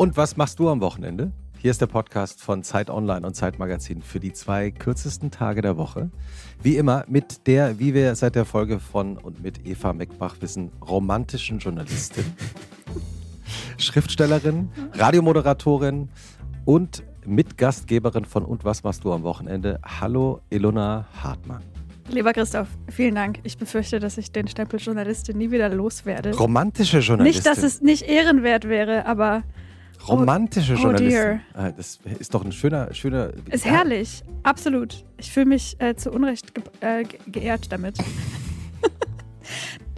Und was machst du am Wochenende? Hier ist der Podcast von Zeit Online und Zeit Magazin für die zwei kürzesten Tage der Woche. Wie immer mit der, wie wir seit der Folge von und mit Eva Meckbach wissen, romantischen Journalistin, Schriftstellerin, Radiomoderatorin und Mitgastgeberin von Und was machst du am Wochenende? Hallo Ilona Hartmann. Lieber Christoph, vielen Dank. Ich befürchte, dass ich den Stempel Journalistin nie wieder loswerde. Romantische Journalistin. Nicht, dass es nicht ehrenwert wäre, aber Romantische Oh, oh Journalistin. dear. Ah, das ist doch ein schöner, schöner. ist Ja, herrlich. Absolut. Ich fühle mich äh, zu Unrecht ge äh, ge geehrt damit.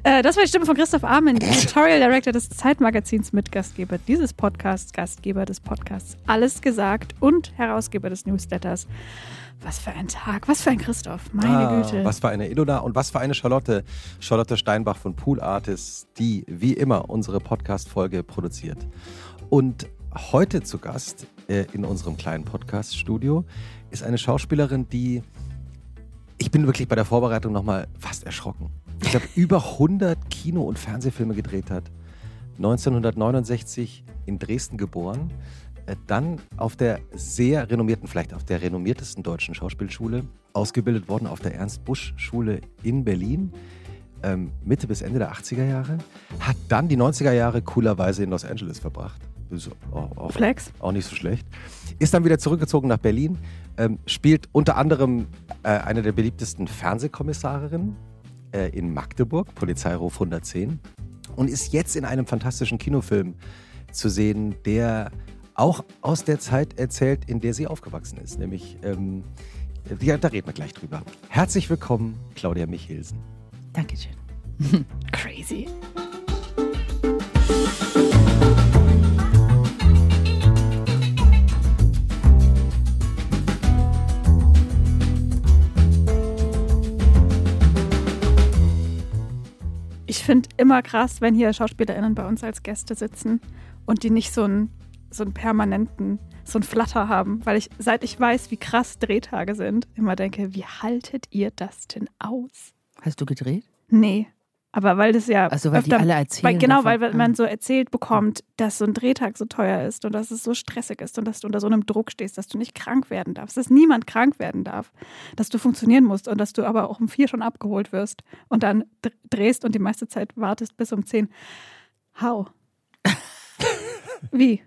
äh, das war die Stimme von Christoph Armin, Editorial Director des Zeitmagazins, Mitgastgeber dieses Podcasts, Gastgeber des Podcasts Alles gesagt und Herausgeber des Newsletters. Was für ein Tag, was für ein Christoph, meine Ah, Güte. Was für eine Ilona und was für eine Charlotte. Charlotte Steinbach von Pool Artists, die wie immer unsere Podcast-Folge produziert. Und heute zu Gast äh, in unserem kleinen Podcast-Studio ist eine Schauspielerin, die. Ich bin wirklich bei der Vorbereitung nochmal fast erschrocken. Ich glaube, über 100 Kino- und Fernsehfilme gedreht hat. 1969 in Dresden geboren. Äh, Dann auf der sehr renommierten, vielleicht auf der renommiertesten deutschen Schauspielschule, ausgebildet worden auf der Ernst-Busch-Schule in Berlin, ähm, Mitte bis Ende der 80er Jahre. Hat dann die 90er Jahre coolerweise in Los Angeles verbracht. Auch, auch, Flex. auch nicht so schlecht. Ist dann wieder zurückgezogen nach Berlin, ähm, spielt unter anderem äh, eine der beliebtesten Fernsehkommissarinnen äh, in Magdeburg, Polizeiruf 110, und ist jetzt in einem fantastischen Kinofilm zu sehen, der auch aus der Zeit erzählt, in der sie aufgewachsen ist, nämlich, ähm, ja, da reden wir gleich drüber. Herzlich willkommen, Claudia Michelsen. Dankeschön. Crazy. Ich finde immer krass, wenn hier SchauspielerInnen bei uns als Gäste sitzen und die nicht so einen, so einen permanenten, so einen Flatter haben, weil ich, seit ich weiß, wie krass Drehtage sind, immer denke, wie haltet ihr das denn aus? Hast du gedreht? Nee. Aber weil das ja. Also, weil die alle erzählen Weil, genau, davon. weil man Ah. so erzählt bekommt, dass so ein Drehtag so teuer ist und dass es so stressig ist und dass du unter so einem Druck stehst, dass du nicht krank werden darfst, dass niemand krank werden darf, dass du funktionieren musst und dass du aber auch um vier schon abgeholt wirst und dann dr- drehst und die meiste Zeit wartest bis um zehn. How? Wie?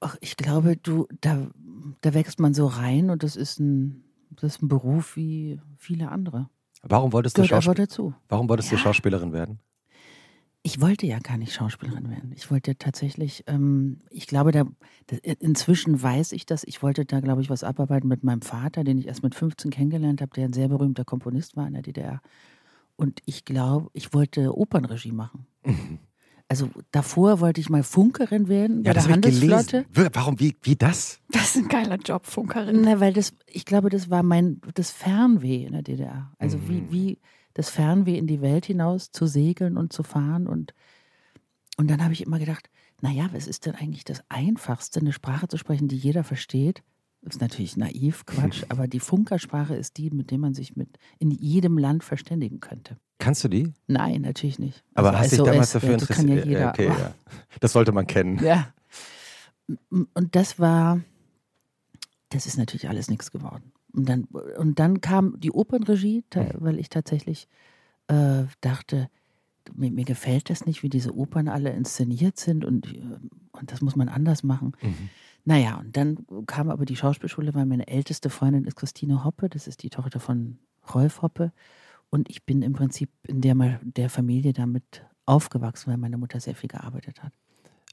Ach, ich glaube, du, da, da wächst man so rein und das ist ein, das ist ein Beruf wie viele andere. Warum wolltest du, Schauspiel aber dazu. Warum wolltest du Ja. Schauspielerin werden? Ich wollte ja gar nicht Schauspielerin werden. Ich wollte tatsächlich, ähm, ich glaube, da, inzwischen weiß ich das. Ich wollte da, glaube ich, was abarbeiten mit meinem Vater, den ich erst mit 15 kennengelernt habe, der ein sehr berühmter Komponist war in der DDR. Und ich glaube, ich wollte Opernregie machen. Also davor wollte ich mal Funkerin werden bei der Handelsflotte. Warum, wie, wie das? Das ist ein geiler Job, Funkerin. Na, weil das, ich glaube, das war mein, das Fernweh in der DDR. Also wie, Mhm. wie das Fernweh in die Welt hinaus zu segeln und zu fahren. Und, und dann habe ich immer gedacht, naja, was ist denn eigentlich das Einfachste, eine Sprache zu sprechen, die jeder versteht? Das ist natürlich naiv, Quatsch, aber die Funkersprache ist die, mit der man sich mit in jedem Land verständigen könnte. Kannst du die? Nein, natürlich nicht. Aber Also hast dich SOS, damals dafür ja, Das kann ja interessiert? jeder. okay, ja. Das sollte man kennen. ja. Und das war, das ist natürlich alles nichts geworden. Und dann, und dann kam die Opernregie, ta- weil ich tatsächlich äh, dachte, mir, mir gefällt das nicht, wie diese Opern alle inszeniert sind und, äh, und das muss man anders machen. Mhm. Naja, und dann kam aber die Schauspielschule, weil meine älteste Freundin ist Christine Hoppe, das ist die Tochter von Rolf Hoppe. Und ich bin im Prinzip in der, der Familie damit aufgewachsen, weil meine Mutter sehr viel gearbeitet hat.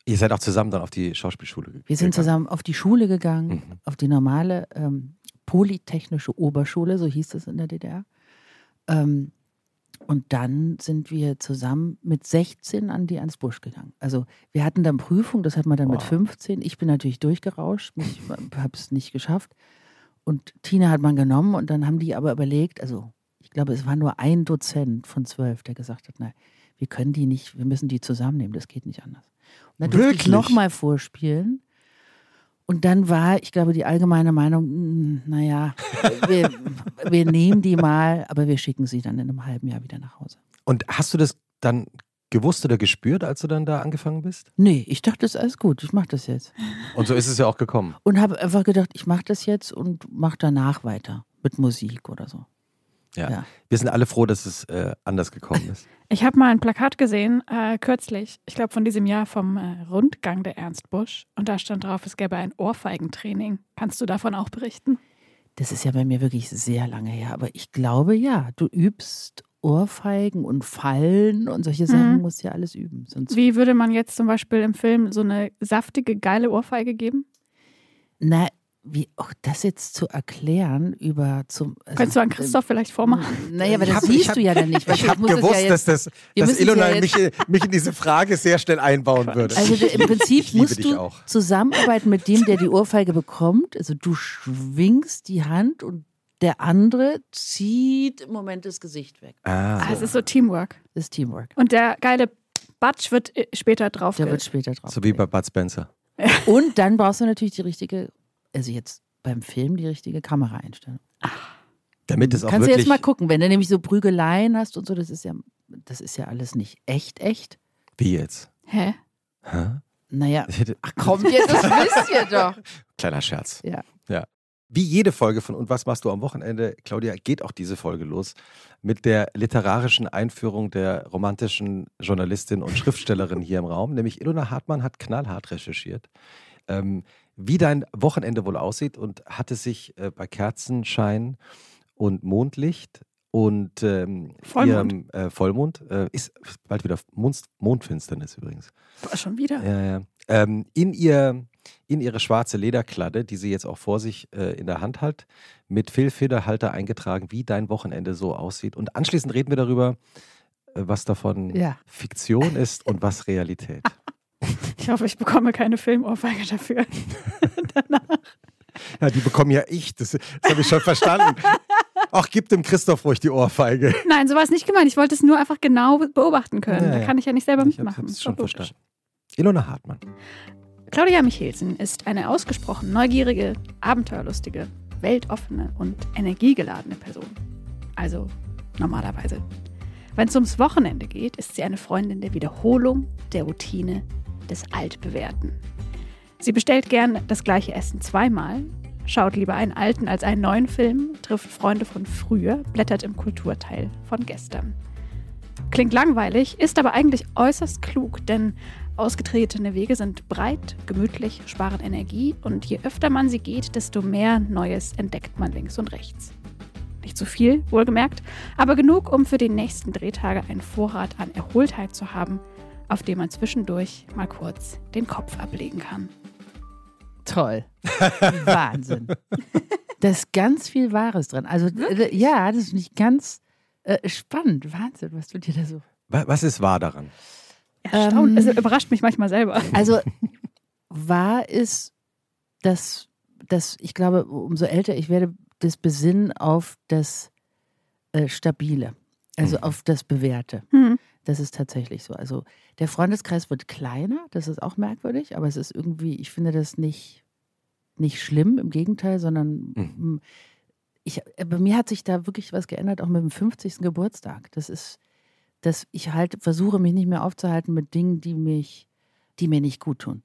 Ihr seid auch zusammen dann auf die Schauspielschule gegangen. Wir sind zusammen auf die Schule gegangen, Mhm. auf die normale ähm, Polytechnische Oberschule, so hieß es in der DDR. Ähm, und dann sind wir zusammen mit 16 an die Ernst Busch gegangen. Also wir hatten dann Prüfung, das hat man dann mit Wow. 15. Ich bin natürlich durchgerauscht, ich habe es nicht geschafft. Und Tina hat man genommen und dann haben die aber überlegt, also ich glaube, es war nur ein Dozent von zwölf, der gesagt hat, nein, wir können die nicht, wir müssen die zusammennehmen, das geht nicht anders. Und dann durfte Wirklich? ich nochmal vorspielen. Und dann war, ich glaube, die allgemeine Meinung, hm, naja, wir, wir nehmen die mal, aber wir schicken sie dann in einem halben Jahr wieder nach Hause. Und hast du das dann gewusst oder gespürt, als du dann da angefangen bist? Nee, ich dachte, das ist alles gut, ich mache das jetzt. Und so ist es ja auch gekommen. Und habe einfach gedacht, ich mache das jetzt und mache danach weiter mit Musik oder so. Ja. Ja. Wir sind alle froh, dass es äh, anders gekommen ist. Ich habe mal ein Plakat gesehen, äh, kürzlich, ich glaube von diesem Jahr vom äh, Rundgang der Ernst Busch. Und da stand drauf, es gäbe ein Ohrfeigentraining. Kannst du davon auch berichten? Das ist ja bei mir wirklich sehr lange her, aber ich glaube ja, du übst Ohrfeigen und Fallen und solche Sachen Mhm. musst du ja alles üben. Sonst, Wie würde man jetzt zum Beispiel im Film so eine saftige, geile Ohrfeige geben? na, wie auch das jetzt zu erklären über zum. Also, Könntest du an Christoph vielleicht vormachen? Naja, aber das hab- siehst hab- du ja dann nicht. weil Ich habe gewusst, ja dass, jetzt, das, dass müssen es Ilona ja mich, mich in diese Frage sehr schnell einbauen würde. Also du, im Prinzip musst du auch. zusammenarbeiten mit dem, der die Ohrfeige bekommt. Also du schwingst die Hand und der andere zieht im Moment das Gesicht weg. ah, Ah, es ist so Teamwork. Das ist Teamwork. Und der geile Batsch wird äh, später drauf. Der wird später drauf. so wie bei Bud Spencer. Und dann brauchst du natürlich die richtige, also jetzt beim Film die richtige Kameraeinstellung. Damit es auch Kannst du jetzt mal gucken, wenn du nämlich so Prügeleien hast und so, das ist ja, das ist ja alles nicht echt, echt. Wie jetzt? Hä? Hä? Naja, hätte, ach komm jetzt, das wisst ihr doch. kleiner Scherz. Ja. ja. Wie jede Folge von Und was machst du am Wochenende, Claudia, geht auch diese Folge los mit der literarischen Einführung der romantischen Journalistin und Schriftstellerin hier im Raum. Nämlich Ilona Hartmann hat knallhart recherchiert, ähm, wie dein Wochenende wohl aussieht und hat es sich äh, bei Kerzenschein und Mondlicht und ähm, Vollmond. ihrem äh, Vollmond, äh, ist bald wieder Mond, Mondfinsternis übrigens. Boah, schon wieder. Ja, ja. Ähm, in, ihr, in ihre schwarze Lederkladde, die sie jetzt auch vor sich äh, in der Hand hat, mit Füllfederhalter eingetragen, wie dein Wochenende so aussieht. Und anschließend reden wir darüber, äh, was davon Ja. Fiktion ist und was Realität. Ich hoffe, ich bekomme keine Filmohrfeige dafür. Danach. Ja, die bekomme ja ich, das, das habe ich schon verstanden. Ach, gib dem Christoph ruhig die Ohrfeige. Nein, so war es nicht gemeint. Ich wollte es nur einfach genau beobachten können. Ja, da kann ich ja nicht selber Ich mitmachen. habe es Ist schon verstanden. Ilona Hartmann. Claudia Michelsen ist eine ausgesprochen neugierige, abenteuerlustige, weltoffene und energiegeladene Person. Also normalerweise. Wenn es ums Wochenende geht, ist sie eine Freundin der Wiederholung, der Routine, des Altbewährten. Sie bestellt gern das gleiche Essen zweimal, schaut lieber einen alten als einen neuen Film, trifft Freunde von früher, blättert im Kulturteil von gestern. Klingt langweilig, ist aber eigentlich äußerst klug, denn ausgetretene Wege sind breit, gemütlich, sparen Energie und je öfter man sie geht, desto mehr Neues entdeckt man links und rechts. Nicht zu viel, wohlgemerkt, aber genug, um für die nächsten Drehtage einen Vorrat an Erholtheit zu haben, auf dem man zwischendurch mal kurz den Kopf ablegen kann. Toll. Wahnsinn. Da ist ganz viel Wahres drin. Also, äh, ja, das ist nicht ganz äh, spannend. Wahnsinn, was du dir da so. Wa- Was ist wahr daran? Erstaunt, Ähm, es überrascht mich manchmal selber. Also, wahr ist, dass, dass ich glaube, umso älter ich werde, das Besinnen auf das äh, Stabile, also Mhm. auf das Bewährte. Hm. Das ist tatsächlich so. Also der Freundeskreis wird kleiner, das ist auch merkwürdig, aber es ist irgendwie, ich finde das nicht, nicht schlimm, im Gegenteil, sondern Mhm. ich, äh, bei mir hat sich da wirklich was geändert, auch mit dem 50. Geburtstag. Das ist, dass ich halt versuche, mich nicht mehr aufzuhalten mit Dingen, die mich, die mir nicht gut tun.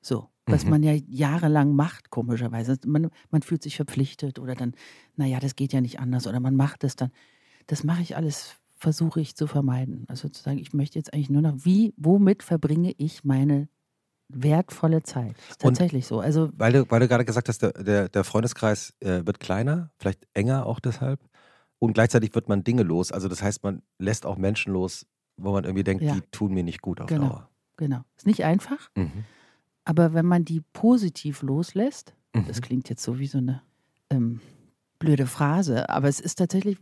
So. Was Mhm. man ja jahrelang macht, komischerweise. Man, man fühlt sich verpflichtet oder dann, naja, das geht ja nicht anders oder man macht es dann. Das mache ich alles, versuche ich zu vermeiden. Also zu sagen, ich möchte jetzt eigentlich nur noch, wie, womit verbringe ich meine wertvolle Zeit? Das ist Und- tatsächlich so. Also Weil du, weil du gerade gesagt hast, der, der, der Freundeskreis äh, wird kleiner, vielleicht enger auch deshalb. Und gleichzeitig wird man Dinge los. Also das heißt, man lässt auch Menschen los, wo man irgendwie denkt, Ja. die tun mir nicht gut auf Genau. Dauer. genau. Ist nicht einfach, Mhm. aber wenn man die positiv loslässt, das Mhm. klingt jetzt so wie so eine ähm, blöde Phrase, aber es ist tatsächlich,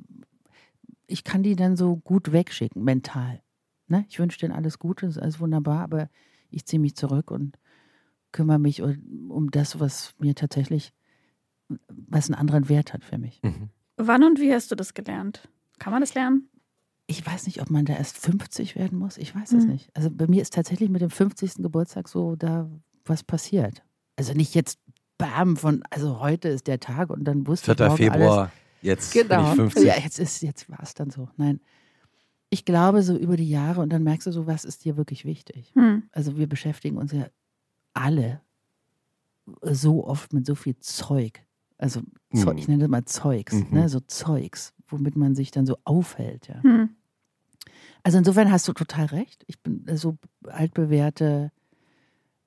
ich kann die dann so gut wegschicken, mental. Ne? Ich wünsche denen alles Gute, ist alles wunderbar, aber ich ziehe mich zurück und kümmere mich um, um das, was mir tatsächlich, was einen anderen Wert hat für mich. Mhm. Wann und wie hast du das gelernt? Kann man das lernen? Ich weiß nicht, ob man da erst 50 werden muss. Ich weiß es Mhm. nicht. Also bei mir ist tatsächlich mit dem 50. Geburtstag so da was passiert. Also nicht jetzt bam von, also heute ist der Tag und dann wusste 4. ich morgen alles. Jetzt Genau. bin ich 50. Ja, jetzt ist, jetzt war es dann so. Nein. ich glaube, so über die Jahre und dann merkst du so, was ist dir wirklich wichtig. Hm. Also wir beschäftigen uns ja alle so oft mit so viel Zeug. Also Zeug, Mhm. ich nenne das mal Zeugs, Mhm. ne? so Zeugs, womit man sich dann so aufhält. Ja. Hm. Also insofern hast du total recht. Ich bin so altbewährte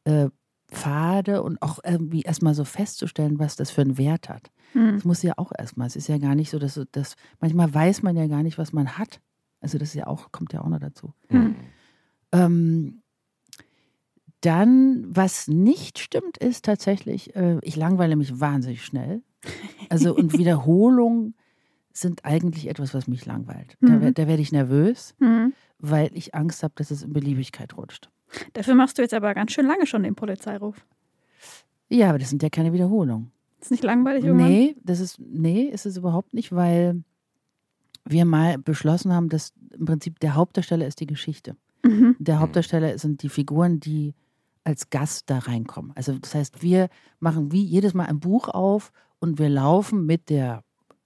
äh, Pfade und auch irgendwie erstmal so festzustellen, was das für einen Wert hat. Hm. Das muss ja auch erstmal. Es ist ja gar nicht so, dass, dass manchmal weiß man ja gar nicht, was man hat. Also das ist ja auch, kommt ja auch noch dazu. Hm. Ähm, dann, was nicht stimmt, ist tatsächlich, äh, ich langweile mich wahnsinnig schnell. Also und Wiederholungen sind eigentlich etwas, was mich langweilt. Da, Mhm. wer- da werde ich nervös, Hm. weil ich Angst habe, dass es in Beliebigkeit rutscht. Dafür machst du jetzt aber ganz schön lange schon den Polizeiruf. Ja, aber das sind ja keine Wiederholungen. Ist nicht langweilig irgendwann? Nee, das ist, nee, ist es überhaupt nicht, weil wir mal beschlossen haben, dass im Prinzip der Hauptdarsteller ist die Geschichte. Mhm. Der Hauptdarsteller sind die Figuren, die als Gast da reinkommen. Also das heißt, wir machen wie jedes Mal ein Buch auf und wir laufen mit der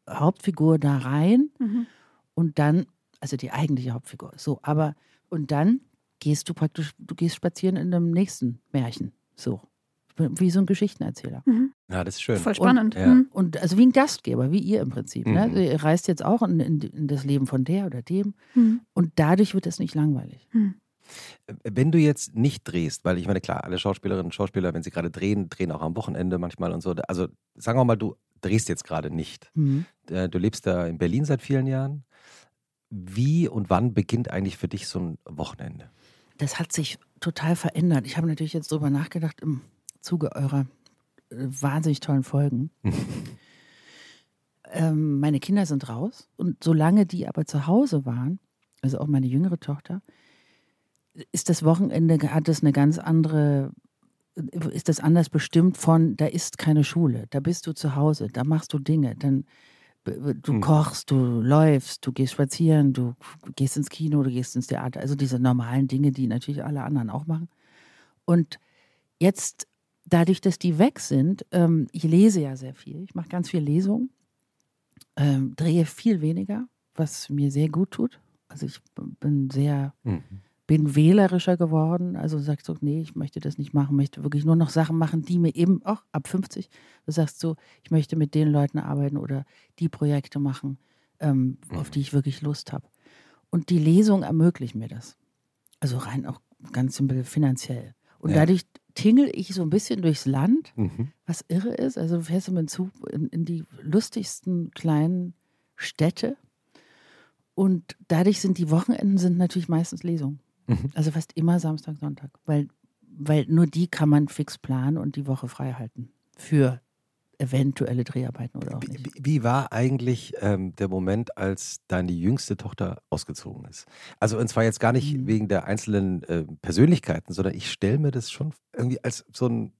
Hauptfigur da rein Mhm. und dann, also die eigentliche Hauptfigur, so, aber und dann gehst du praktisch, du gehst spazieren in einem nächsten Märchen, so. Wie so ein Geschichtenerzähler. Mhm. Ja, das ist schön. Voll spannend. ja. Hm. Und also wie ein Gastgeber, wie ihr im Prinzip. Ne? Mhm. Ihr reist jetzt auch in, in, in das Leben von der oder dem Hm. und dadurch wird es nicht langweilig. Hm. Wenn du jetzt nicht drehst, weil ich meine, klar, alle Schauspielerinnen und Schauspieler, wenn sie gerade drehen, drehen auch am Wochenende manchmal und so. Also sagen wir mal, du drehst jetzt gerade nicht. Mhm. Äh, Du lebst da in Berlin seit vielen Jahren. Wie und wann beginnt eigentlich für dich so ein Wochenende? Das hat sich total verändert. Ich habe natürlich jetzt drüber nachgedacht im Zuge eurer äh, wahnsinnig tollen Folgen. ähm, meine Kinder sind raus und solange die aber zu Hause waren, also auch meine jüngere Tochter, ist das Wochenende, hat das eine ganz andere, ist das anders bestimmt von, da ist keine Schule, da bist du zu Hause, da machst du Dinge, dann du Hm. kochst, du läufst, du gehst spazieren, du gehst ins Kino, du gehst ins Theater, also diese normalen Dinge, die natürlich alle anderen auch machen. Und jetzt, dadurch, dass die weg sind, ähm, ich lese ja sehr viel, ich mache ganz viel Lesung, ähm, drehe viel weniger, was mir sehr gut tut. Also ich bin sehr Mhm. Bin wählerischer geworden. Also sagst du, nee, ich möchte das nicht machen, möchte wirklich nur noch Sachen machen, die mir eben auch ab 50, du sagst so, ich möchte mit den Leuten arbeiten oder die Projekte machen, ähm, auf die ich wirklich Lust habe. Und die Lesung ermöglicht mir das. Also rein auch ganz simpel finanziell. Und Ja. dadurch tingel ich so ein bisschen durchs Land, Mhm. was irre ist. Also du fährst mit dem Zug in, in die lustigsten kleinen Städte. Und dadurch sind die Wochenenden sind natürlich meistens Lesungen. Mhm. Also fast immer Samstag, Sonntag. Weil, weil nur die kann man fix planen und die Woche frei halten. Für eventuelle Dreharbeiten oder auch Wie, nicht. wie- wie war eigentlich ähm, der Moment, als deine jüngste Tochter ausgezogen ist? Also und zwar jetzt gar nicht Mhm. wegen der einzelnen äh, Persönlichkeiten, sondern ich stelle mir das schon irgendwie als so ein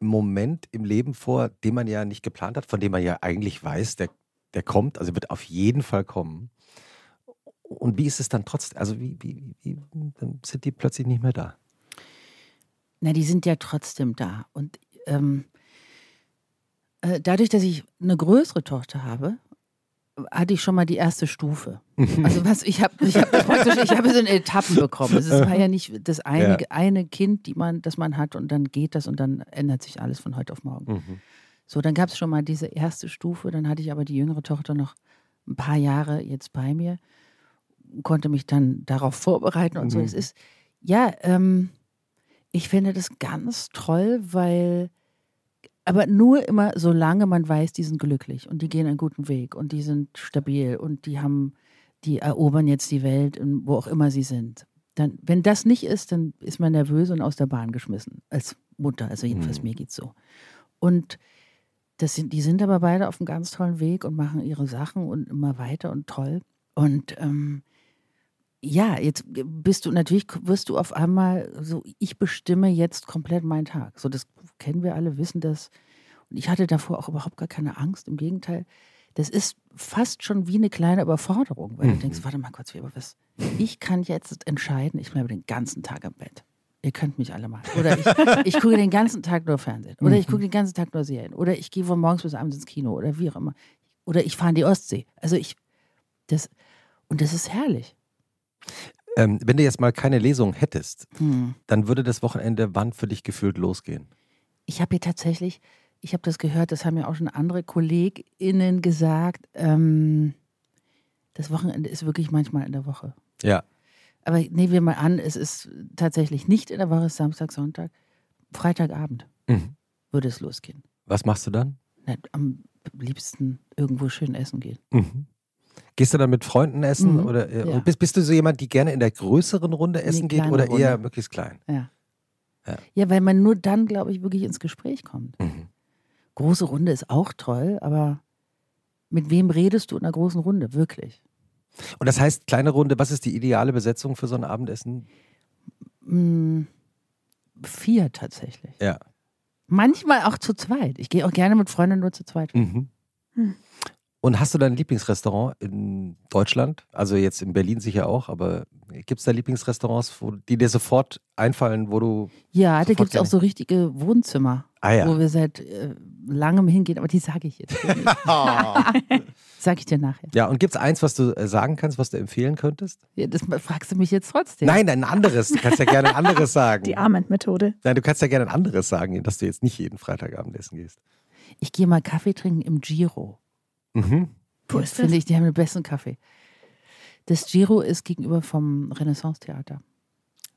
Moment im Leben vor, den man ja nicht geplant hat, von dem man ja eigentlich weiß, der, der kommt, also wird auf jeden Fall kommen. Und wie ist es dann trotzdem? Also wie, wie, wie, dann sind die plötzlich nicht mehr da. Na, die sind ja trotzdem da. Und ähm, äh, dadurch, dass ich eine größere Tochter habe, hatte ich schon mal die erste Stufe. Also was ich habe, ich habe praktisch, ich habe so in Etappen bekommen. Es war ja nicht das eine, Ja. eine Kind, die man, das man hat und dann geht das und dann ändert sich alles von heute auf morgen. Mhm. So, dann gab es schon mal diese erste Stufe, dann hatte ich aber die jüngere Tochter noch ein paar Jahre jetzt bei mir, konnte mich dann darauf vorbereiten und so. Mhm. Es ist, ja, ähm, ich finde das ganz toll, weil, aber nur immer, solange man weiß, die sind glücklich und die gehen einen guten Weg und die sind stabil und die haben, die erobern jetzt die Welt, in- wo auch immer sie sind. Dann, wenn das nicht ist, dann ist man nervös und aus der Bahn geschmissen. Als Mutter, also jedenfalls Mhm. mir geht's so. Und das sind, die sind aber beide auf einem ganz tollen Weg und machen ihre Sachen und immer weiter und toll. Und ähm, ja, jetzt bist du natürlich, wirst du auf einmal so, ich bestimme jetzt komplett meinen Tag. So, das kennen wir alle, wissen das. Und ich hatte davor auch überhaupt gar keine Angst. Im Gegenteil, das ist fast schon wie eine kleine Überforderung, weil Mhm. du denkst, warte mal kurz, Weber, was? Ich kann jetzt entscheiden, ich bleibe den ganzen Tag im Bett. Ihr könnt mich alle mal. Oder ich, ich gucke den ganzen Tag nur Fernsehen. Oder ich gucke den ganzen Tag nur Serien. Oder ich gehe von morgens bis abends ins Kino. Oder wie auch immer. Oder ich fahre in die Ostsee. Also ich, das, und das ist herrlich. Ähm, wenn du jetzt mal keine Lesung hättest, Hm. dann würde das Wochenende wann für dich gefühlt losgehen? Ich habe hier tatsächlich, ich habe das gehört, das haben ja auch schon andere KollegInnen gesagt, ähm, das Wochenende ist wirklich manchmal in der Woche. Ja. Aber nehmen wir mal an, es ist tatsächlich nicht in der Woche, es ist Samstag, Sonntag. Freitagabend Mhm. würde es losgehen. Was machst du dann? Na, am liebsten irgendwo schön essen gehen. Mhm. Gehst du dann mit Freunden essen? Mhm, Oder äh, ja. bist, bist du so jemand, die gerne in der größeren Runde essen geht kleine oder eher Runde. möglichst klein? Ja. Ja. Ja, weil man nur dann, glaube ich, wirklich ins Gespräch kommt. Mhm. Große Runde ist auch toll, aber mit wem redest du in einer großen Runde? Wirklich? Und das heißt, kleine Runde, was ist die ideale Besetzung für so ein Abendessen? Hm, vier tatsächlich. Ja. Manchmal auch zu zweit. Ich gehe auch gerne mit Freunden nur zu zweit. Mhm. Hm. Und hast du dein Lieblingsrestaurant in Deutschland? Also jetzt in Berlin sicher auch, aber gibt es da Lieblingsrestaurants, wo, die dir sofort einfallen, wo du. Ja, da gibt es auch so richtige Wohnzimmer, Ah ja. wo wir seit äh, langem hingehen, aber die sage ich jetzt hier nicht. Sag ich dir nachher. ja, und gibt es eins, was du äh, sagen kannst, was du empfehlen könntest? Ja, das fragst du mich jetzt trotzdem. Nein, ein anderes. Du kannst ja gerne ein anderes sagen. Die Armand-Methode. Nein, du kannst ja gerne ein anderes sagen, dass du jetzt nicht jeden Freitagabend essen gehst. Ich gehe mal Kaffee trinken im Giro. Mhm. Wo Das ist das? Finde ich, die haben den besten Kaffee. Das Giro ist gegenüber vom Renaissance-Theater.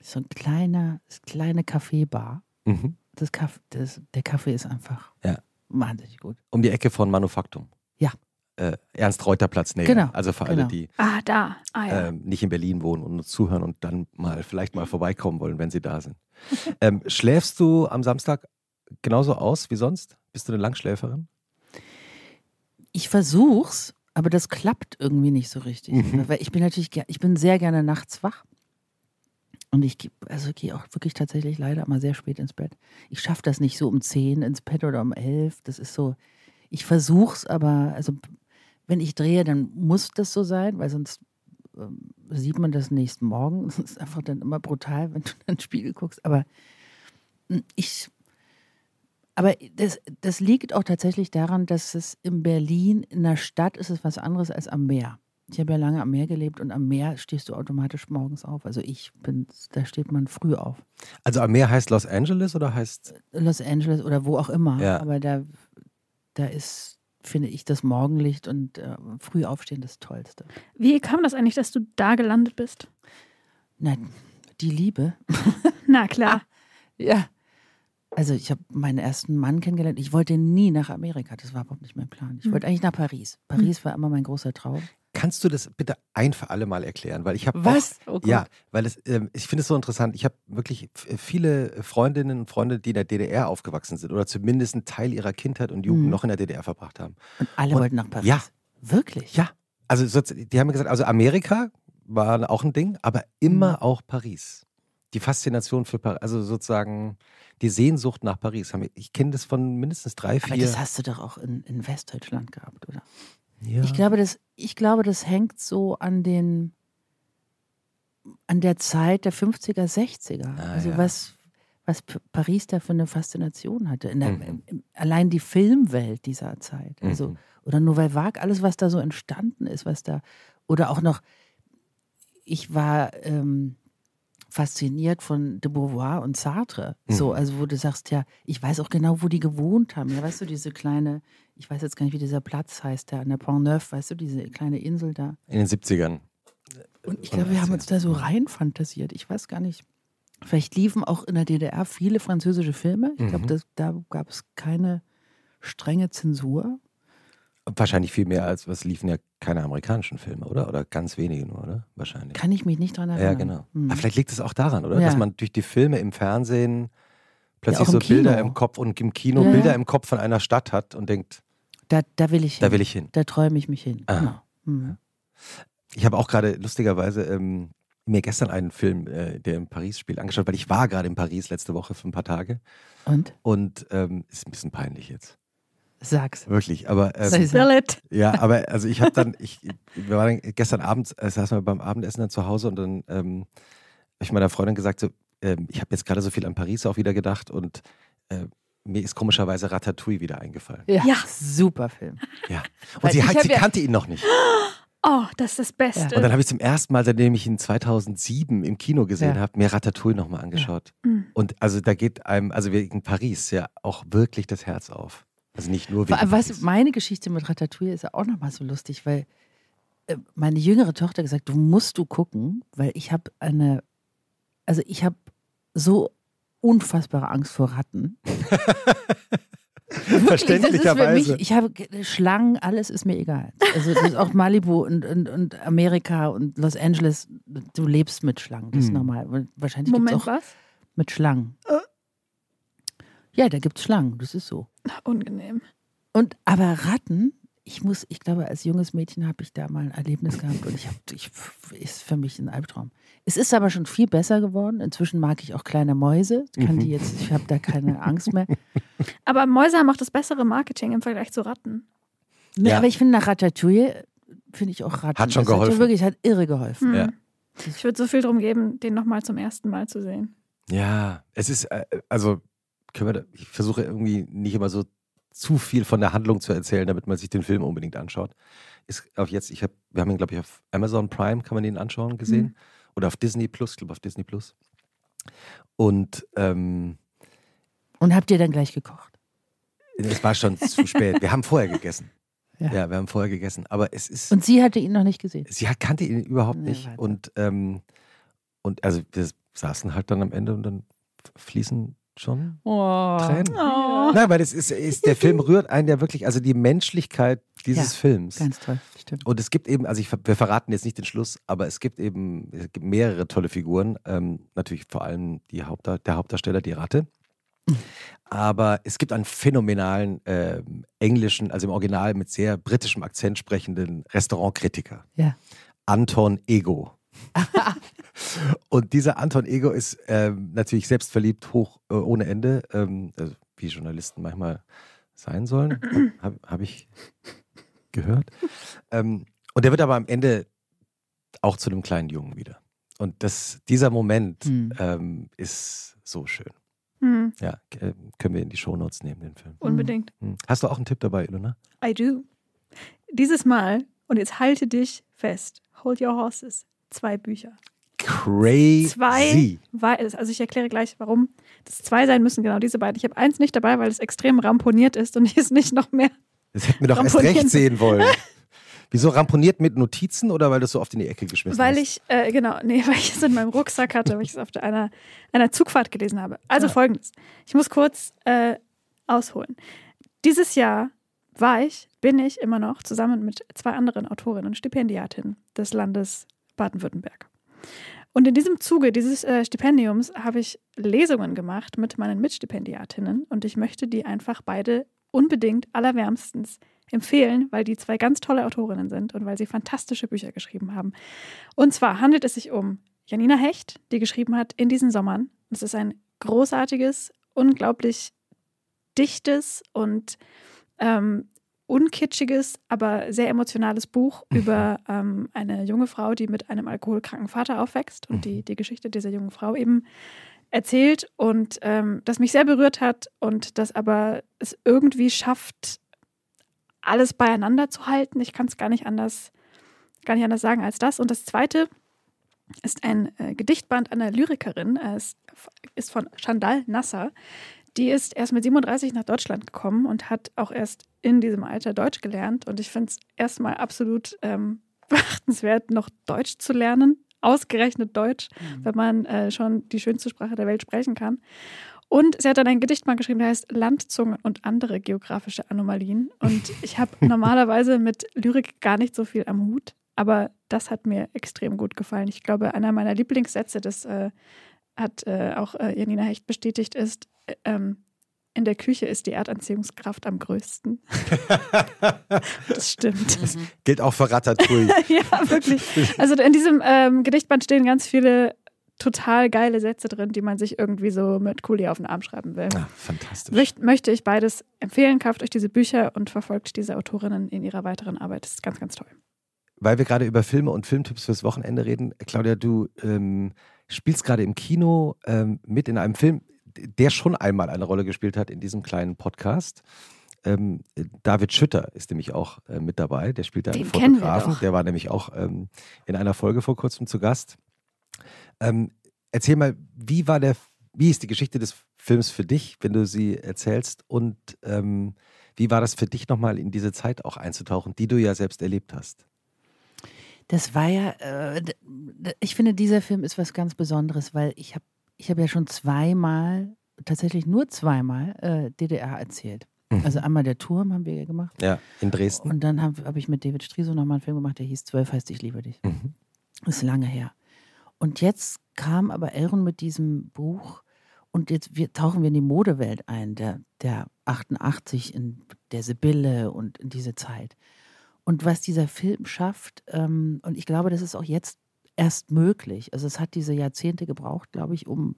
So ein kleiner, kleine Kaffeebar. Mhm. Das Kaff, das, der Kaffee ist einfach Ja. wahnsinnig gut. Um die Ecke von Manufaktum. Ja. Äh, Ernst-Reuter-Platz näher. Genau, Also für alle, genau. die Ah, da. Ah, ja. ähm, nicht in Berlin wohnen und uns zuhören und dann mal vielleicht mal vorbeikommen wollen, wenn sie da sind. ähm, schläfst du am Samstag genauso aus wie sonst? Bist du eine Langschläferin? Ich versuch's, aber das klappt irgendwie nicht so richtig. Mhm. Weil ich bin natürlich, ich bin sehr gerne nachts wach. Und ich geh- also gehe auch wirklich tatsächlich leider mal sehr spät ins Bett. Ich schaffe das nicht so um 10 ins Bett oder um 11. Das ist so, ich versuch's, aber also wenn ich drehe, dann muss das so sein, weil sonst ähm, sieht man das nächsten Morgen. Das ist einfach dann immer brutal, wenn du in den Spiegel guckst. Aber mm, ich, aber das, das liegt auch tatsächlich daran, dass es in Berlin, in der Stadt, ist es was anderes als am Meer. Ich habe ja lange am Meer gelebt und am Meer stehst du automatisch morgens auf. Also ich bin, da steht man früh auf. Also am Meer heißt Los Angeles oder heißt. Los Angeles oder wo auch immer. Ja. Aber da, da ist, finde ich, das Morgenlicht und äh, früh aufstehen das Tollste. Wie kam das eigentlich, dass du da gelandet bist? Nein, die Liebe. Na klar. Ja. Also ich habe meinen ersten Mann kennengelernt. Ich wollte nie nach Amerika. Das war überhaupt nicht mein Plan. Ich Hm. wollte eigentlich nach Paris. Paris war immer mein großer Traum. Kannst du das bitte ein für alle Mal erklären? Weil ich habe Was? Auch, Oh ja, weil es, ähm, ich finde es so interessant. Ich habe wirklich f- viele Freundinnen und Freunde, die in der DDR aufgewachsen sind oder zumindest einen Teil ihrer Kindheit und Jugend Mhm. noch in der DDR verbracht haben. Und alle Und- wollten nach Paris. ja. Wirklich? Ja, also so, die haben mir gesagt, also Amerika war auch ein Ding, aber immer Mhm. auch Paris. Die Faszination für Paris, also sozusagen die Sehnsucht nach Paris. Ich kenne das von mindestens drei, Aber vier. das hast du doch auch in, in Westdeutschland gehabt, oder? ja. Ich glaube, das, ich glaube, das hängt so an den an der Zeit der 50er, 60er. Ah, also ja. was, was Paris da für eine Faszination hatte. Der, Mhm. im, allein die Filmwelt dieser Zeit. Also, Mhm. Oder Nouvelle Vague, alles, was da so entstanden ist, was da. Oder auch noch, ich war ähm, fasziniert von de Beauvoir und Sartre. So, Mhm. also wo du sagst, ja, ich weiß auch genau, wo die gewohnt haben. Ja, weißt du, diese kleine, ich weiß jetzt gar nicht, wie dieser Platz heißt, da an der Pont Neuf, weißt du, diese kleine Insel da. in den 70ern. Und ich glaube, wir haben uns da so rein fantasiert. Ich weiß gar nicht. Vielleicht liefen auch in der DDR viele französische Filme. Ich glaube, Mhm. da gab es keine strenge Zensur. Wahrscheinlich viel mehr als was liefen ja keine amerikanischen Filme, oder? Oder ganz wenige nur, oder? Wahrscheinlich. Kann ich mich nicht dran erinnern. Ja, genau. Hm. Aber vielleicht liegt es auch daran, oder? Ja. Dass man durch die Filme im Fernsehen plötzlich so im Bilder Kino. im Kopf und im Kino Ja, Bilder ja. im Kopf von einer Stadt hat und denkt, Da, da will ich hin. da will ich hin. Da träume ich mich hin. Ah. Genau. Hm. Ich habe auch gerade lustigerweise ähm, mir gestern einen Film, äh, der in Paris spielt, angeschaut, weil ich war gerade in Paris letzte Woche für ein paar Tage Und? und ähm, ist ein bisschen peinlich jetzt. Sag's. Wirklich, aber ähm, it. ja, aber also ich habe dann, ich, wir waren gestern Abend, äh, saßen wir beim Abendessen dann zu Hause und dann ähm, habe ich meiner Freundin gesagt, so, ähm, ich habe jetzt gerade so viel an Paris auch wieder gedacht und äh, mir ist komischerweise Ratatouille wieder eingefallen. Ja. Ja. Super Film. Ja. Und Weil sie, sie ja- kannte ihn noch nicht. Oh, das ist das Beste. Und dann habe ich zum ersten Mal, seitdem ich ihn 2007 im Kino gesehen Ja. habe, mir Ratatouille nochmal angeschaut. Mhm. Und also da geht einem, also wegen Paris ja auch wirklich das Herz auf. Also nicht nur wegen Wa- Weißt Paris. du, meine Geschichte mit Ratatouille ist ja auch nochmal so lustig, weil äh, meine jüngere Tochter gesagt, du musst du gucken, weil ich habe eine, also ich habe so unfassbare Angst vor Ratten. Das ist für Verständlicherweise. mich, ich habe ge- Schlangen, alles ist mir egal. Also das ist auch Malibu und, und, und Amerika und Los Angeles, du lebst mit Schlangen, das ist Hm. normal. Und Wahrscheinlich gibt es Moment, auch was? mit Schlangen. Ja, da gibt es Schlangen, das ist so. Unangenehm. Und aber Ratten, ich muss, ich glaube, als junges Mädchen habe ich da mal ein Erlebnis gehabt und ich habe, ich, ist für mich ein Albtraum. Es ist aber schon viel besser geworden. Inzwischen mag ich auch kleine Mäuse. Ich kann die Mhm. jetzt, ich habe da keine Angst mehr. Aber Mäuse haben auch das bessere Marketing im Vergleich zu Ratten. Ja. Aber ich finde nach Ratatouille finde ich auch Ratten. Hat schon das Hat geholfen. ja wirklich, hat irre geholfen. Mhm. Ja. Ich würde so viel drum geben, den nochmal zum ersten Mal zu sehen. Ja, es ist, äh, also können wir, da, ich versuche irgendwie nicht immer so zu viel von der Handlung zu erzählen, damit man sich den Film unbedingt anschaut. Ist auch jetzt, ich habe, wir haben ihn, glaube ich, auf Amazon Prime, kann man ihn anschauen, gesehen. Mhm. Oder auf Disney Plus, ich glaube auf Disney Plus. Und ähm, Und habt ihr dann gleich gekocht? es war schon zu spät. Wir haben vorher gegessen. Ja. Ja. wir haben vorher gegessen. Aber es ist, Und sie hatte ihn noch nicht gesehen. sie kannte ihn überhaupt nicht. warte. Und, ähm, und also wir saßen halt dann am Ende und dann fließen schon Oh. Tränen. Oh. Nein, weil es ist, ist, der Film rührt einen ja wirklich, also die Menschlichkeit dieses Ja, Films. Ganz toll, stimmt. Und es gibt eben, also ich, wir verraten jetzt nicht den Schluss, aber es gibt eben es gibt mehrere tolle Figuren. Ähm, natürlich vor allem die Hauptda der Hauptdarsteller, die Ratte. Aber es gibt einen phänomenalen ähm, englischen, also im Original mit sehr britischem Akzent sprechenden Restaurantkritiker. Ja. Anton Ego. Und dieser Anton Ego ist ähm, natürlich selbstverliebt hoch äh, ohne Ende, ähm, also wie Journalisten manchmal sein sollen, habe hab ich gehört. Ähm, und der wird aber am Ende auch zu einem kleinen Jungen wieder. Und das, dieser Moment Hm. ähm, ist so schön. Hm, Ja, äh, können wir in die Shownotes nehmen, den Film. unbedingt. Hm. Hast du auch einen Tipp dabei, Ilona? I do. Dieses Mal, und jetzt halte dich fest, hold your horses, zwei Bücher. Crazy. Zwei, weil, also ich erkläre gleich, warum das zwei sein müssen, genau diese beiden. Ich habe eins nicht dabei, weil es extrem ramponiert ist und ich es nicht noch mehr. Das hätten wir doch erst recht sehen wollen. Wieso ramponiert mit Notizen oder weil du es so oft in die Ecke geschmissen Weil hast? ich, äh, genau, nee, weil ich es in meinem Rucksack hatte, weil ich es auf einer, einer Zugfahrt gelesen habe. Also Ja. folgendes. Ich muss kurz äh, ausholen. Dieses Jahr war ich, bin ich immer noch zusammen mit zwei anderen Autorinnen und Stipendiatinnen des Landes Baden-Württemberg. Und in diesem Zuge dieses äh, Stipendiums habe ich Lesungen gemacht mit meinen Mitstipendiatinnen und ich möchte die einfach beide unbedingt allerwärmstens empfehlen, weil die zwei ganz tolle Autorinnen sind und weil sie fantastische Bücher geschrieben haben. Und zwar handelt es sich um Janina Hecht, die geschrieben hat In diesen Sommern. Es ist ein großartiges, unglaublich dichtes und ähm, unkitschiges, aber sehr emotionales Buch Mhm. über ähm, eine junge Frau, die mit einem alkoholkranken Vater aufwächst und die, die Geschichte dieser jungen Frau eben erzählt und ähm, das mich sehr berührt hat und das aber es irgendwie schafft, alles beieinander zu halten. Ich kann es gar nicht anders, gar nicht anders sagen als das. Und das zweite ist ein äh, Gedichtband einer Lyrikerin. Es ist von Chandal Nasser. Die ist erst mit 37 nach Deutschland gekommen und hat auch erst in diesem Alter Deutsch gelernt. Und ich finde es erstmal absolut ähm, beachtenswert, noch Deutsch zu lernen. Ausgerechnet Deutsch, wenn man äh, schon die schönste Sprache der Welt sprechen kann. Und sie hat dann ein Gedichtband geschrieben, der heißt Landzungen und andere geografische Anomalien. Und ich habe normalerweise mit Lyrik gar nicht so viel am Hut, aber das hat mir extrem gut gefallen. Ich glaube, einer meiner Lieblingssätze, das äh, hat äh, auch äh, Janina Hecht bestätigt, ist, äh, ähm, in der Küche ist die Erdanziehungskraft am größten. das stimmt. Gilt auch für Ratatouille. ja, wirklich. Also in diesem ähm, Gedichtband stehen ganz viele total geile Sätze drin, die man sich irgendwie so mit Kuli auf den Arm schreiben will. ah, fantastisch. Möcht, möchte ich beides empfehlen. Kauft euch diese Bücher und verfolgt diese Autorinnen in ihrer weiteren Arbeit. Das ist ganz, ganz toll. Weil wir gerade über Filme und Filmtipps fürs Wochenende reden, Claudia, du ähm, spielst gerade im Kino ähm, mit in einem Film, der schon einmal eine Rolle gespielt hat in diesem kleinen Podcast. Ähm, David Schütter ist nämlich auch äh, mit dabei. Der spielt da einen Den wir Fotografen. Der war nämlich auch ähm, in einer Folge vor kurzem zu Gast. Ähm, erzähl mal, wie war der, wie ist die Geschichte des Films für dich, wenn du sie erzählst? Und ähm, wie war das für dich nochmal in diese Zeit auch einzutauchen, die du ja selbst erlebt hast? Das war ja, äh, ich finde, dieser Film ist was ganz Besonderes, weil ich habe ich hab ja schon zweimal, tatsächlich nur zweimal, äh, DDR erzählt. Also einmal der Turm haben wir ja gemacht. Ja, in Dresden. Und dann habe hab ich mit David Striso nochmal einen Film gemacht, der hieß Zwölf heißt Ich liebe dich. Mhm. Ist lange her. Und jetzt kam aber Elrond mit diesem Buch und jetzt wir, tauchen wir in die Modewelt ein, der, der 88 in der Sibylle und in diese Zeit. Und was dieser Film schafft, ähm, und ich glaube, das ist auch jetzt erst möglich. Also es hat diese Jahrzehnte gebraucht, glaube ich, um,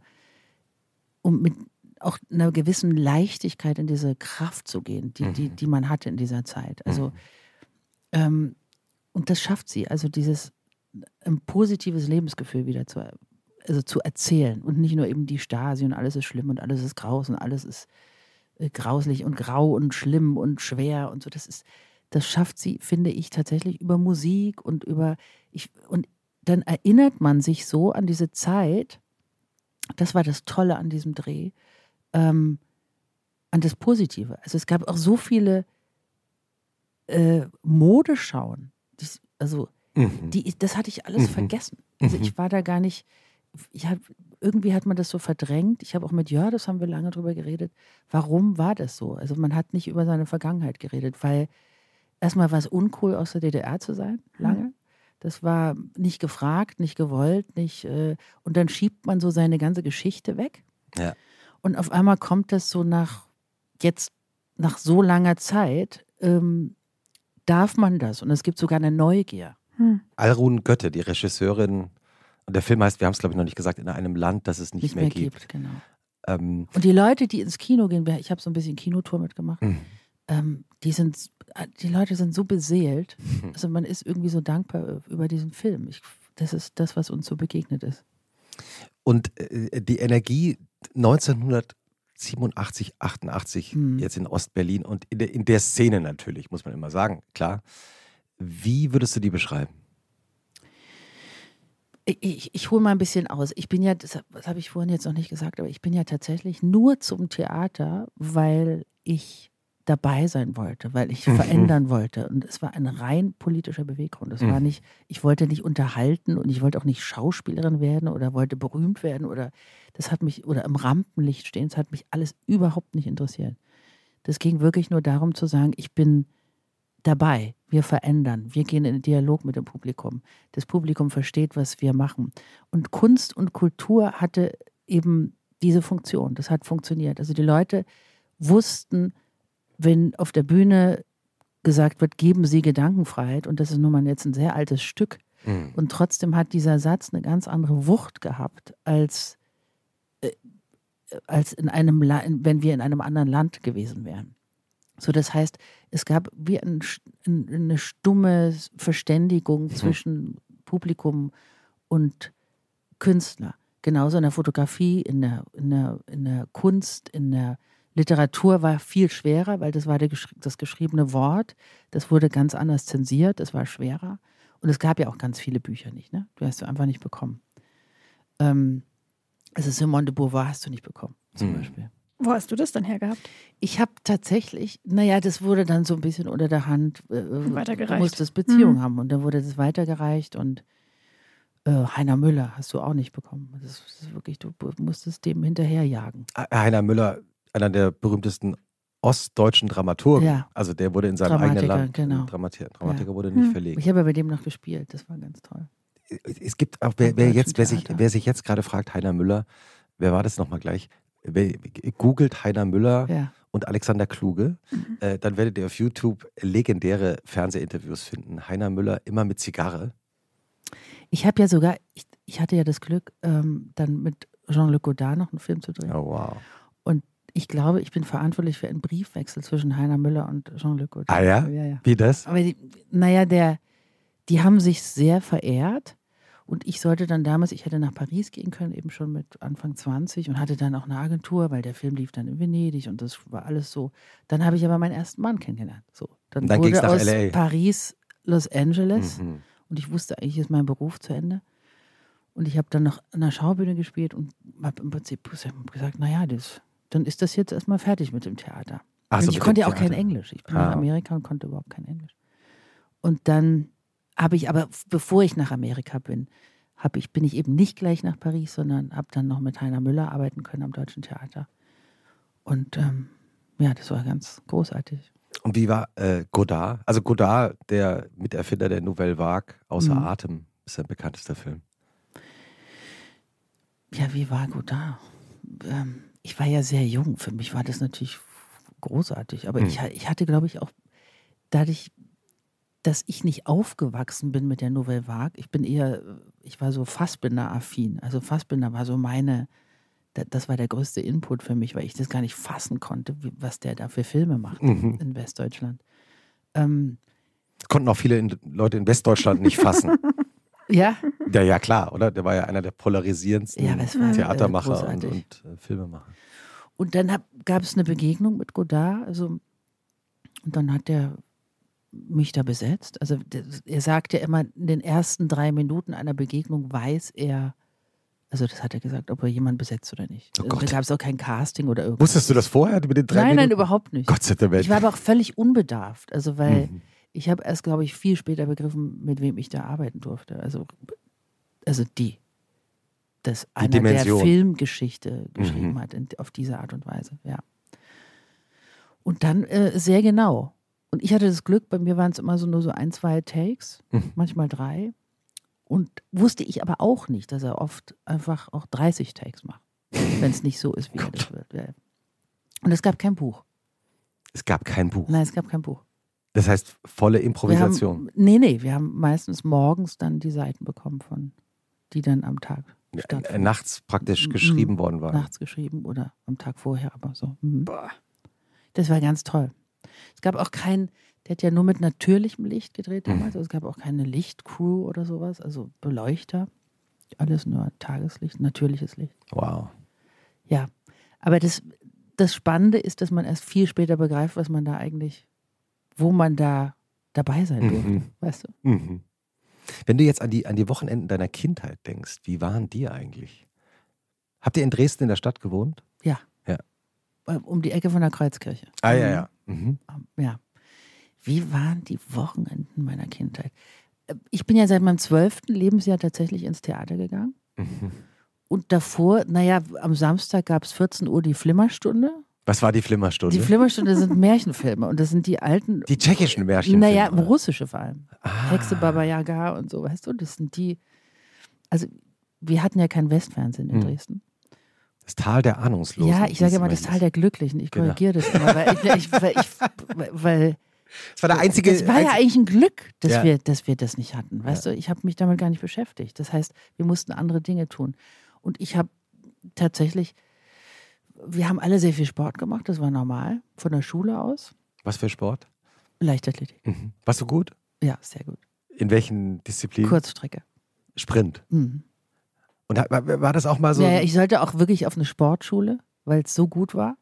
um mit auch einer gewissen Leichtigkeit in diese Kraft zu gehen, die, die, die man hatte in dieser Zeit. Also ähm, und das schafft sie, also dieses ein positives Lebensgefühl wieder zu, also zu erzählen und nicht nur eben die Stasi und alles ist schlimm und alles ist graus und alles ist äh, grauslich und grau und schlimm und schwer und so. Das ist, das schafft sie, finde ich, tatsächlich über Musik und über ich und dann erinnert man sich so an diese Zeit. Das war das Tolle an diesem Dreh, ähm, an das Positive. Also es gab auch so viele äh, Modeschauen. die's- Also Mhm. die, das hatte ich alles Mhm. vergessen. Also Mhm. ich war da gar nicht, ich hab, irgendwie hat man das so verdrängt. Ich habe auch mit Jörg, das haben wir lange drüber geredet, warum war das so? Also man hat nicht über seine Vergangenheit geredet, weil erstmal war es uncool, aus der DDR zu sein, lange. Das war nicht gefragt, nicht gewollt, nicht, äh, und dann schiebt man so seine ganze Geschichte weg. Ja. Und auf einmal kommt das so nach, jetzt nach so langer Zeit, ähm, darf man das. Und es gibt sogar eine Neugier. Hm. Alrun Götte, die Regisseurin, und der Film heißt, wir haben es glaube ich noch nicht gesagt, in einem Land, das es nicht, nicht mehr, mehr gibt. gibt. Genau. Ähm, Und die Leute, die ins Kino gehen, ich habe so ein bisschen Kinotour mitgemacht, Mhm. ähm, die sind, die Leute sind so beseelt. Also man ist irgendwie so dankbar über diesen Film. Ich, das ist das, was uns so begegnet ist. Und äh, die Energie 1987, 88 Hm. jetzt in Ostberlin und in der, in der Szene natürlich, muss man immer sagen, klar. Wie würdest du die beschreiben? Ich, ich, ich hole mal ein bisschen aus. Ich bin ja, das, das habe ich vorhin jetzt noch nicht gesagt, aber ich bin ja tatsächlich nur zum Theater, weil ich dabei sein wollte, weil ich Mhm. verändern wollte. Und es war ein rein politischer Beweggrund. Es war Mhm. nicht, ich wollte nicht unterhalten und ich wollte auch nicht Schauspielerin werden oder wollte berühmt werden oder das hat mich, oder im Rampenlicht stehen, das hat mich alles überhaupt nicht interessiert. Das ging wirklich nur darum zu sagen, ich bin dabei, wir verändern, wir gehen in den Dialog mit dem Publikum. Das Publikum versteht, was wir machen. Und Kunst und Kultur hatte eben diese Funktion, das hat funktioniert. Also die Leute wussten, wenn auf der Bühne gesagt wird, geben Sie Gedankenfreiheit, und das ist nun mal jetzt ein sehr altes Stück, Mhm. und trotzdem hat dieser Satz eine ganz andere Wucht gehabt, als, äh, als in einem La wenn wir in einem anderen Land gewesen wären. So, das heißt, es gab wie ein, eine stumme Verständigung zwischen Publikum und Künstler. Genauso in der Fotografie, in der, in der, in der Kunst, in der Literatur war viel schwerer, weil das war der, geschri- das geschriebene Wort. Das wurde ganz anders zensiert, das war schwerer. Und es gab ja auch ganz viele Bücher nicht, ne? Du hast du einfach nicht bekommen. Ähm, also Simone de Beauvoir hast du nicht bekommen, zum Hm. Beispiel. Wo hast du das dann hergehabt? Ich habe tatsächlich, naja, das wurde dann so ein bisschen unter der Hand, äh, Weitergereicht. du musstest Beziehung Mhm. haben und dann wurde das weitergereicht und äh, Heiner Müller hast du auch nicht bekommen. Das, das ist wirklich, du musstest dem hinterherjagen. Heiner Müller, einer der berühmtesten ostdeutschen Dramaturgen. Ja. Also der wurde in seinem eigenen Land. genau. Dramatiker, Dramatiker Ja. wurde nicht Hm. verlegt. Ich habe ja bei dem noch gespielt, das war ganz toll. Es gibt auch, wer, wer, jetzt, wer, sich, wer sich jetzt gerade fragt, Heiner Müller, wer war das nochmal gleich? Wer, googelt Heiner Müller Ja. und Alexander Kluge, Mhm. äh, dann werdet ihr auf YouTube legendäre Fernsehinterviews finden. Heiner Müller immer mit Zigarre. Ich habe ja sogar, ich, ich hatte ja das Glück, ähm, dann mit Jean-Luc Godard noch einen Film zu drehen. Oh, wow. Ich glaube, ich bin verantwortlich für einen Briefwechsel zwischen Heiner Müller und Jean-Luc Godard. Ah ja? ja, ja. Wie das? Aber die, naja, der, die haben sich sehr verehrt Und ich sollte dann damals, ich hätte nach Paris gehen können, eben schon mit Anfang 20 und hatte dann auch eine Agentur, weil der Film lief dann in Venedig und das war alles so. Dann habe ich aber meinen ersten Mann kennengelernt. So. Dann, Dann wurde nach aus LA. Paris Los Angeles Mhm. und ich wusste eigentlich, ist mein Beruf zu Ende. Und ich habe dann noch an der Schaubühne gespielt und habe im Prinzip gesagt, naja, das, dann ist das jetzt erstmal fertig mit dem Theater. Ach so, und ich konnte ja auch kein. Englisch. Ich bin Ah. nach Amerika und konnte überhaupt kein Englisch. Und dann habe ich aber, bevor ich nach Amerika bin, hab ich, bin ich eben nicht gleich nach Paris, sondern habe dann noch mit Heiner Müller arbeiten können am Deutschen Theater. Und ähm, ja, das war ganz großartig. Und wie war äh, Godard? Also Godard, der Miterfinder der Nouvelle Vague, außer Mhm. Atem, ist sein bekanntester Film. Ja, wie war Godard? Ähm, ich war ja sehr jung. Für mich war das natürlich großartig. Aber Hm. ich, ich hatte, glaube ich, auch dadurch, dass ich nicht aufgewachsen bin mit der Nouvelle Vague, ich bin eher, ich war so Fassbinder-affin. Also Fassbinder war so meine, da- das war der größte Input für mich, weil ich das gar nicht fassen konnte, was der da für Filme macht Mhm. in Westdeutschland. Ähm, konnten auch viele in, Leute in Westdeutschland nicht fassen. ja, ja, ja, klar, oder? Der war ja einer der polarisierendsten Ja, Theatermacher und, und äh, Filmemacher. Und dann gab es eine Begegnung mit Godard. Also, und dann hat er mich da besetzt. Also er sagt ja immer, in den ersten drei Minuten einer Begegnung weiß er, also das hat er gesagt, ob er jemanden besetzt oder nicht. Oh also, da gab es auch kein Casting oder irgendwas. Wusstest du das vorher mit den drei Nein, nein, Minuten? überhaupt nicht. Gott sei Dank. Ich war aber auch völlig unbedarft. Also weil Mhm. Ich habe erst, glaube ich, viel später begriffen, mit wem ich da arbeiten durfte. Also, also die. Dass einer der. Filmgeschichte geschrieben Mhm. hat in, auf diese Art und Weise, ja. Und dann äh, sehr genau. Und ich hatte das Glück, bei mir waren es immer so nur so ein, zwei Takes, Mhm. manchmal drei. Und wusste ich aber auch nicht, dass er oft einfach auch 30 Takes macht, wenn es nicht so ist, wie er das will. Ja. Und es gab kein Buch. Es gab kein Buch. Nein, es gab kein Buch. Das heißt, volle Improvisation. haben, nee, nee, wir haben meistens morgens dann die Seiten bekommen von, die dann am Tag stattfinden. nachts praktisch Mhm. geschrieben worden waren. Nachts geschrieben oder am Tag vorher, aber so. Mhm. Das war ganz toll. Es gab auch kein, der hat ja nur mit natürlichem Licht gedreht Mhm. damals. Also es gab auch keine Lichtcrew oder sowas, also Beleuchter. Alles nur Tageslicht, natürliches Licht. Wow. Ja, aber das, das Spannende ist, dass man erst viel später begreift, was man da eigentlich, wo man da dabei sein durfte. Mhm. Weißt du? Mhm. Wenn du jetzt an die, an die Wochenenden deiner Kindheit denkst, wie waren die eigentlich? Habt ihr in Dresden in der Stadt gewohnt? Äh, Um die Ecke von der Kreuzkirche. Ah, ja, ja. Mhm. Ähm, Ja. Wie waren die Wochenenden meiner Kindheit? Äh, Ich bin ja seit meinem zwölften Lebensjahr tatsächlich ins Theater gegangen. Mhm. Und davor, naja, am Samstag gab es 14 Uhr die Flimmerstunde. Was war die Flimmerstunde? Die Flimmerstunde sind Märchenfilme und das sind die alten, Die tschechischen Märchen. naja, russische vor allem. ah. Hexe Baba Yaga und so, weißt du, das sind die. Also, wir hatten ja kein Westfernsehen in Hm. Dresden. Das Tal der Ahnungslosen. ja, ich sage immer das. Tal der Glücklichen. Ich Genau. korrigiere das immer, weil ich, weil, ich, weil Das war der einzige. das war ja eigentlich ein Glück, dass, Ja. wir, dass wir das nicht hatten. Weißt du, ich habe mich damit gar nicht beschäftigt. Das heißt, wir mussten andere Dinge tun. Und ich habe tatsächlich, wir haben alle sehr viel Sport gemacht, das war normal, von der Schule aus. Was für Sport? Leichtathletik. Mhm. Warst du gut? Ja, sehr gut. In welchen Disziplinen? Kurzstrecke. Sprint. Mhm. Und war, das auch mal so? Ja, ich sollte auch wirklich auf eine Sportschule, weil es so gut war.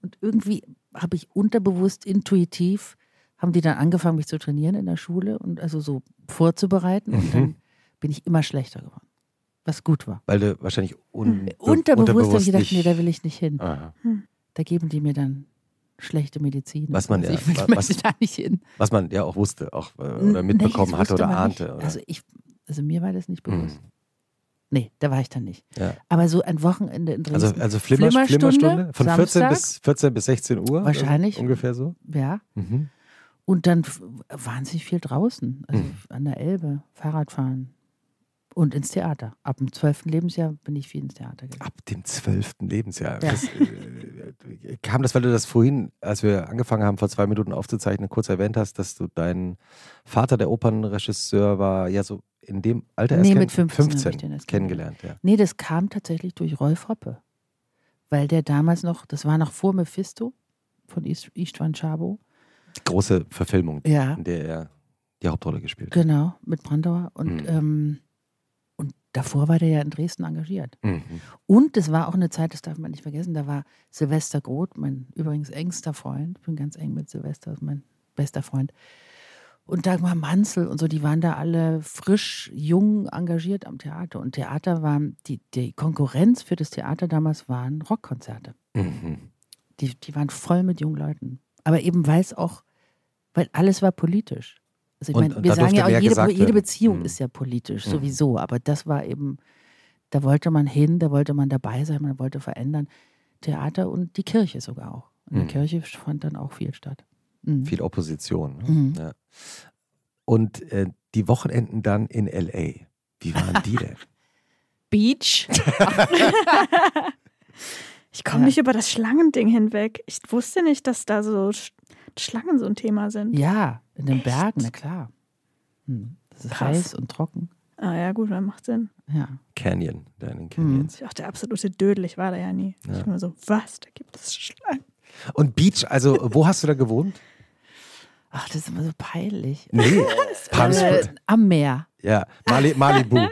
Und irgendwie habe ich unterbewusst, intuitiv, haben die dann angefangen, mich zu trainieren in der Schule und also so vorzubereiten. Und Mhm. dann bin ich immer schlechter geworden. Was gut war. weil du wahrscheinlich un Unterbewusst habe ich gedacht, nee, da will ich nicht hin. Aha. Da geben die mir dann schlechte Medizin. Was man Also ja- ich was- da nicht hin. Was man ja auch wusste, auch äh, oder nee, mitbekommen das hatte oder ahnte. Oder? Also, ich, also mir war das nicht bewusst. Mhm. Nee, da war ich dann nicht. Ja. Aber so ein Wochenende in Dresden. Also, also Flimmer, Flimmerstunde, Flimmerstunde von 14 Samstag. bis, 14 bis 16 Uhr? Wahrscheinlich. Also ungefähr so. ja. Mhm. Und dann wahnsinnig viel draußen. Also Mhm. an der Elbe, Fahrradfahren und ins Theater. Ab dem 12. Lebensjahr bin ich viel ins Theater gegangen. Ab dem 12. Lebensjahr. Ja. Das, äh, kam das, weil du das vorhin, als wir angefangen haben, vor zwei Minuten aufzuzeichnen, kurz erwähnt hast, dass du deinen Vater, der Opernregisseur war, ja so in dem Alter erst Nee, mit 15 habe ich den erst kennengelernt. Ja. Nee, das kam tatsächlich durch Rolf Hoppe. Weil der damals noch, das war noch vor Mephisto von Ist- Istvan Chabo. Die große Verfilmung, Ja. in der er die Hauptrolle gespielt hat. Genau, mit Brandauer. Und, Mhm. ähm, davor war der ja in Dresden engagiert. Mhm. Und es war auch eine Zeit, das darf man nicht vergessen, da war Silvester Groth, mein übrigens engster Freund. Ich bin ganz eng mit Silvester, mein bester Freund. Und Dagmar Manzel und so, die waren da alle frisch, jung engagiert am Theater. Und Theater war, die, die Konkurrenz für das Theater damals waren Rockkonzerte. Mhm. Die, die waren voll mit jungen Leuten. Aber eben, weil es auch, weil alles war politisch. Also ich meine, wir sagen ja auch, jede, jede. Beziehung Mhm. ist ja politisch, Mhm. sowieso. Aber das war eben, da wollte man hin, da wollte man dabei sein, man wollte verändern. Theater und die Kirche sogar auch. In der Mhm. Kirche fand dann auch viel statt. Mhm. Viel Opposition. Ne? Mhm. Ja. Und äh, die Wochenenden dann in L.A. Wie waren die denn? Beach. ich komme Ja. nicht über das Schlangending hinweg. Ich wusste nicht, dass da so Sch Schlangen so ein Thema sind. Ja, in den Echt? Bergen, na klar. Hm. Das ist Krass. heiß und trocken. Ah ja, gut, dann macht Sinn. Ja. Canyon, da in den Mhm. Canyons. Ich dachte, der absolute Dödel, ich war da ja nie. Ja. Ich war so, was, da gibt es Schlangen. Und Beach, also wo hast du da gewohnt? Ach, das ist immer so peinlich. Nee, Palm Äh, Springs. am Meer. Ja, Mali Malibu.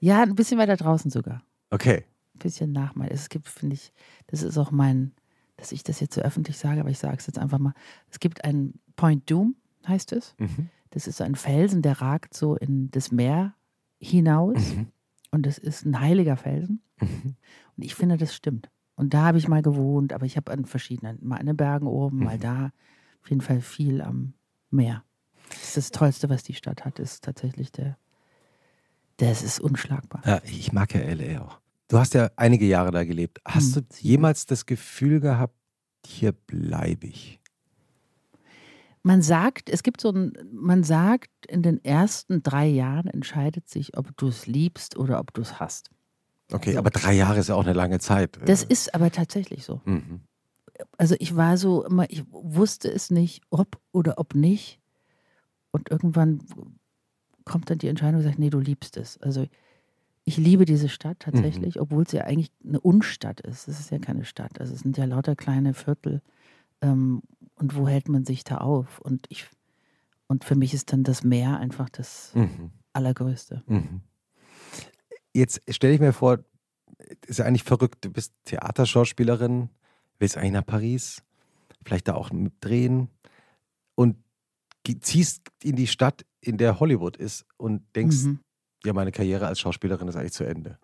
Ja, ein bisschen weiter draußen sogar. Okay. Ein bisschen nach mal. Es gibt, finde ich, das ist auch mein, dass ich das jetzt so öffentlich sage, aber ich sage es jetzt einfach mal. Es gibt einen Point Doom, heißt es. Mhm. Das ist so ein Felsen, der ragt so in das Meer hinaus. Mhm. Und das ist ein heiliger Felsen. Mhm. Und ich finde, das stimmt. Und da habe ich mal gewohnt, aber ich habe an verschiedenen, mal an den Bergen oben, mal Mhm. da. Auf jeden Fall viel am Meer. Das ist das Tollste, was die Stadt hat, ist tatsächlich der. Das ist unschlagbar. Ja, ich mag ja L.A. auch. Du hast ja einige Jahre da gelebt. Hast Hm, du jemals das Gefühl gehabt, hier bleibe ich? Man sagt, es gibt so ein, man sagt, in den ersten drei Jahren entscheidet sich, ob du es liebst oder ob du es hast. Okay, So. aber drei Jahre ist ja auch eine lange Zeit. Das ist aber tatsächlich so. mhm. Also ich war so immer, ich wusste es nicht, ob oder ob nicht. Und irgendwann kommt dann die Entscheidung und sagt, nee, du liebst es. Also ich liebe diese Stadt tatsächlich, obwohl es ja eigentlich eine Unstadt ist. Es ist ja keine Stadt. Also es sind ja lauter kleine Viertel. Ähm, und wo hält man sich da auf? Und ich und für mich ist dann das Meer einfach das Mhm. Allergrößte. Mhm. Jetzt stelle ich mir vor, ist ja eigentlich verrückt, du bist Theaterschauspielerin, willst eigentlich nach Paris, vielleicht da auch mitdrehen und ziehst in die Stadt, in der Hollywood ist und denkst, Mhm. ja, meine Karriere als Schauspielerin ist eigentlich zu Ende.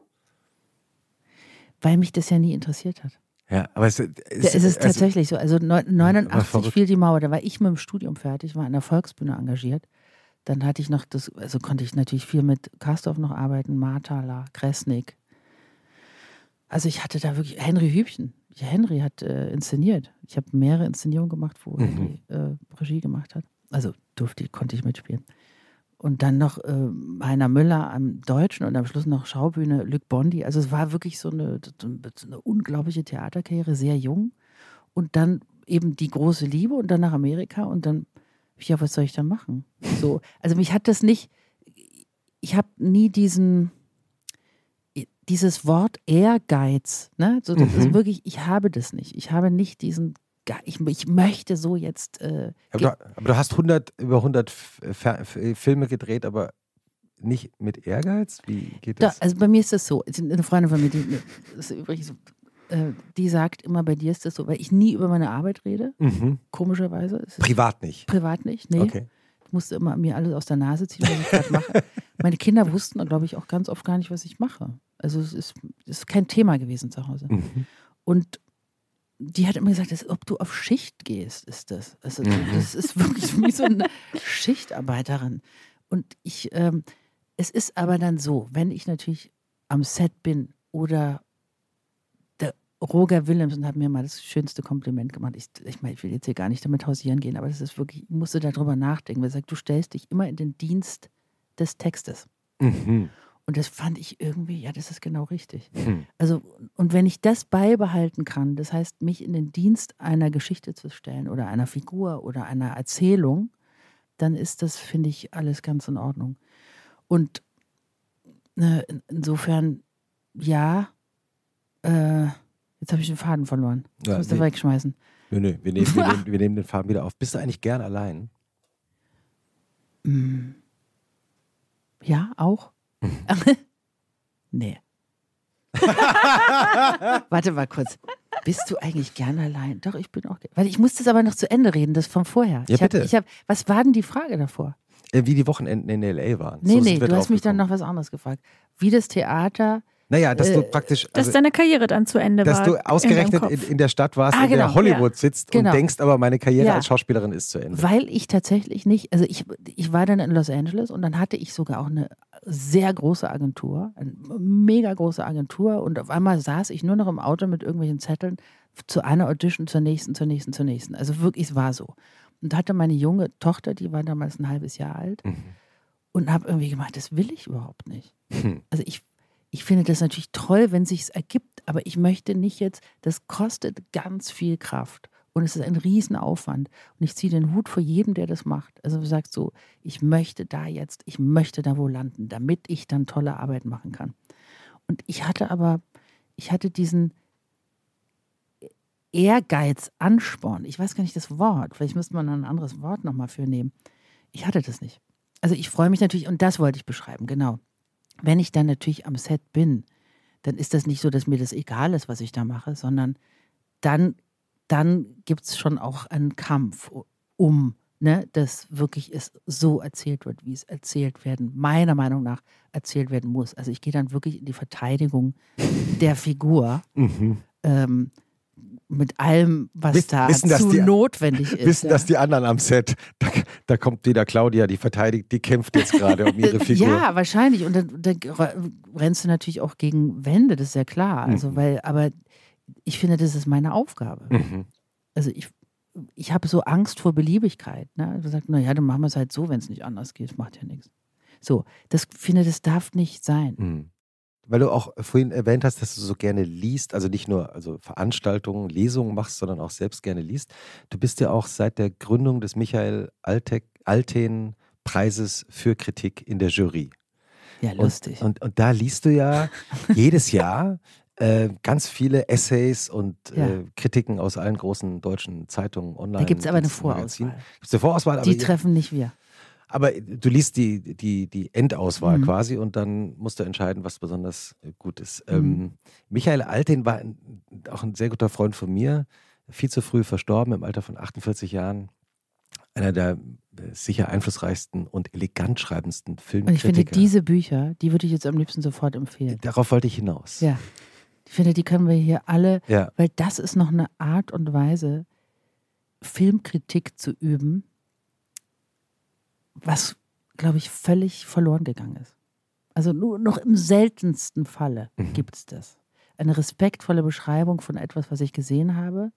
Weil mich das ja nie interessiert hat. Ja, aber es, es, Es ist also- tatsächlich so. Also neun- 89 verrückt. fiel die Mauer, da war ich mit dem Studium fertig, war an der Volksbühne engagiert. Dann hatte ich noch das, also konnte ich natürlich viel mit Karsdorf noch arbeiten, Marthaler, Kresnik. Also ich hatte da wirklich Henry Hübchen. Henry hat äh, inszeniert. Ich habe mehrere Inszenierungen gemacht, wo Mhm. Henry äh, Regie gemacht hat. Also durfte, konnte ich mitspielen. Und dann noch äh, Heiner Müller am Deutschen und am Schluss noch Schaubühne Luc Bondi. Also es war wirklich so eine, so eine unglaubliche Theaterkarriere, sehr jung. Und dann eben die große Liebe und dann nach Amerika und dann, ja, was soll ich dann machen? So, also mich hat das nicht, ich habe nie diesen, dieses Wort Ehrgeiz, ne? So, das Mhm. ist wirklich, ich habe das nicht. Ich habe nicht diesen, Ich, ich möchte so jetzt, äh, aber, du, aber du hast 100, über 100 F- Fer- F- Filme gedreht, aber nicht mit Ehrgeiz? Wie geht Da, das? also bei mir ist das so. Eine Freundin von mir, die, ist übrigens, äh, die sagt immer, bei dir ist das so, weil ich nie über meine Arbeit rede, Mhm. komischerweise. Privat nicht. privat nicht, nee. Okay. Ich musste immer mir alles aus der Nase ziehen, was ich gerade mache. Meine Kinder wussten, glaube ich, auch ganz oft gar nicht, was ich mache. Also es ist, es ist kein Thema gewesen zu Hause. Mhm. Und die hat immer gesagt, als ob du auf Schicht gehst, ist das. Also Mhm. das ist wirklich wie so eine Schichtarbeiterin. Und ich, ähm, es ist aber dann so, wenn ich natürlich am Set bin oder der Roger Willemsen hat mir mal das schönste Kompliment gemacht. Ich, ich meine, ich will jetzt hier gar nicht damit hausieren gehen, aber das ist wirklich, ich musste darüber nachdenken. Weil er sagt, du stellst dich immer in den Dienst des Textes. Mhm. Und das fand ich irgendwie, ja, das ist genau richtig. Mhm. Also, und wenn ich das beibehalten kann, das heißt, mich in den Dienst einer Geschichte zu stellen oder einer Figur oder einer Erzählung, dann ist das, finde ich, alles ganz in Ordnung. Und äh, in- insofern, ja, äh, jetzt habe ich den Faden verloren. Ich Ja, muss den nee. wegschmeißen. Nö, nö, wir nehmen, wir, nehmen, wir nehmen den Faden wieder auf. Bist du eigentlich gern allein? Mm. Ja, auch. Nee. Warte mal kurz. Bist du eigentlich gern allein? Doch, ich bin auch. Weil ich muss das aber noch zu Ende reden, das von vorher. Ja, ich hab, bitte. Ich hab, was war denn die Frage davor? Äh, Wie die Wochenenden in L.A. waren. Nee, So nee, du hast mich dann noch was anderes gefragt. Wie das Theater. Naja, dass du äh, praktisch. Dass Also, deine Karriere dann zu Ende dass war. du in deinem ausgerechnet in, Kopf. in der Stadt warst, Ah, in der genau, Hollywood sitzt Genau. und denkst, aber meine Karriere Ja. als Schauspielerin ist zu Ende. Weil ich tatsächlich nicht, also ich, ich war dann in Los Angeles und dann hatte ich sogar auch eine sehr große Agentur, eine mega große Agentur und auf einmal saß ich nur noch im Auto mit irgendwelchen Zetteln zu einer Audition, zur nächsten, zur nächsten, zur nächsten. Also wirklich, es war so. Und hatte meine junge Tochter, die war damals ein halbes Jahr alt Mhm. und habe irgendwie gemeint, das will ich überhaupt nicht. Hm. Also ich, ich finde das natürlich toll, wenn sich ergibt, aber ich möchte nicht jetzt, das kostet ganz viel Kraft und es ist ein Riesenaufwand und ich ziehe den Hut vor jedem, der das macht. Also du sagst so, ich möchte da jetzt, ich möchte da wo landen, damit ich dann tolle Arbeit machen kann. Und ich hatte aber, ich hatte diesen Ehrgeiz, Ansporn, ich weiß gar nicht das Wort, vielleicht müsste man ein anderes Wort nochmal für nehmen. Ich hatte das nicht. Also ich freue mich natürlich, und das wollte ich beschreiben, genau wenn ich dann natürlich am Set bin, dann ist das nicht so, dass mir das egal ist, was ich da mache, sondern dann, dann gibt es schon auch einen Kampf um, ne, dass wirklich es so erzählt wird, wie es erzählt werden, meiner Meinung nach erzählt werden muss. Also ich gehe dann wirklich in die Verteidigung der Figur. Mhm. Ähm, mit allem, was Wiss- da wissen, dass zu die- notwendig ist. Wissen ja. das die anderen am Set? Da, da kommt wieder Claudia, die verteidigt, die kämpft jetzt gerade um ihre Figur. Ja, wahrscheinlich. Und dann, dann rennst du natürlich auch gegen Wände, das ist ja klar. Also, Mhm. weil, aber ich finde, das ist meine Aufgabe. Mhm. Also ich, ich habe so Angst vor Beliebigkeit. Ne? Du sagst, naja, dann machen wir es halt so, wenn es nicht anders geht, macht ja nichts. So, das finde, das darf nicht sein. Mhm. Weil du auch vorhin erwähnt hast, dass du so gerne liest, also nicht nur also Veranstaltungen, Lesungen machst, sondern auch selbst gerne liest. Du bist ja auch seit der Gründung des Michael Altek, Alten Preises für Kritik in der Jury. Ja, lustig. Und, und, und da liest du ja jedes Jahr äh, ganz viele Essays und Ja. äh, Kritiken aus allen großen deutschen Zeitungen online. da gibt es aber eine. Vorauswahl. Gibt's eine Vorauswahl, aber Die treffen nicht wir. Aber du liest die, die, die Endauswahl Mhm. quasi und dann musst du entscheiden, was besonders äh, gut ist. Mhm. Ähm, Michael Alten war ein, auch ein sehr guter Freund von mir, viel zu früh verstorben, im Alter von 48 Jahren. Einer der äh, sicher einflussreichsten und elegant schreibendsten Und Filmkritiker. ich finde, diese Bücher, die würde ich jetzt am liebsten sofort empfehlen. Darauf wollte ich hinaus. Ja. Ich finde, die können wir hier alle Ja. Weil das ist noch eine Art und Weise, Filmkritik zu üben, was, glaube ich, völlig verloren gegangen ist. Also nur noch im seltensten Falle Mhm. gibt es das. Eine respektvolle Beschreibung von etwas, was ich gesehen habe,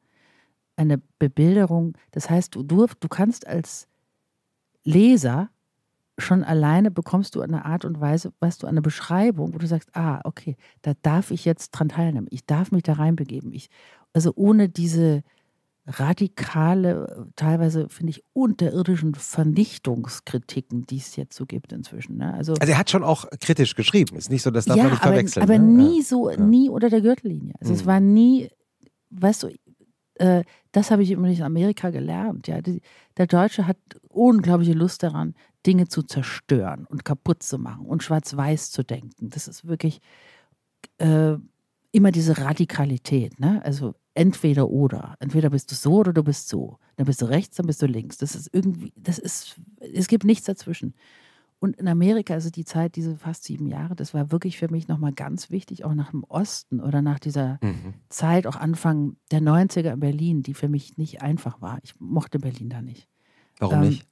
eine Bebilderung. Das heißt, du, du, du kannst als Leser schon alleine bekommst du eine Art und Weise, weißt du, eine Beschreibung, wo du sagst, ah, okay, da darf ich jetzt dran teilnehmen. Ich darf mich da reinbegeben. Ich, also ohne diese radikale, teilweise finde ich unterirdischen Vernichtungskritiken, die es jetzt so gibt inzwischen. Ne? Also, Also er hat schon auch kritisch geschrieben. Ist nicht so, das darf ja, man nicht aber, verwechseln. aber ne? nie so, Ja. nie unter der Gürtellinie. Also es Mhm. war nie, weißt du, äh, das habe ich immer nicht in Amerika gelernt. Ja, die, der Deutsche hat unglaubliche Lust daran, Dinge zu zerstören und kaputt zu machen und schwarz-weiß zu denken. Das ist wirklich äh, immer diese Radikalität. Ne? Also entweder oder. Entweder bist du so oder du bist so. Dann bist du rechts, dann bist du links. Das ist irgendwie, das ist, es gibt nichts dazwischen. Und in Amerika, also die Zeit, diese fast sieben Jahre, das war wirklich für mich nochmal ganz wichtig, auch nach dem Osten oder nach dieser Mhm. Zeit, auch Anfang der 90er in Berlin, die für mich nicht einfach war. Ich mochte Berlin da nicht. Warum Ähm, nicht?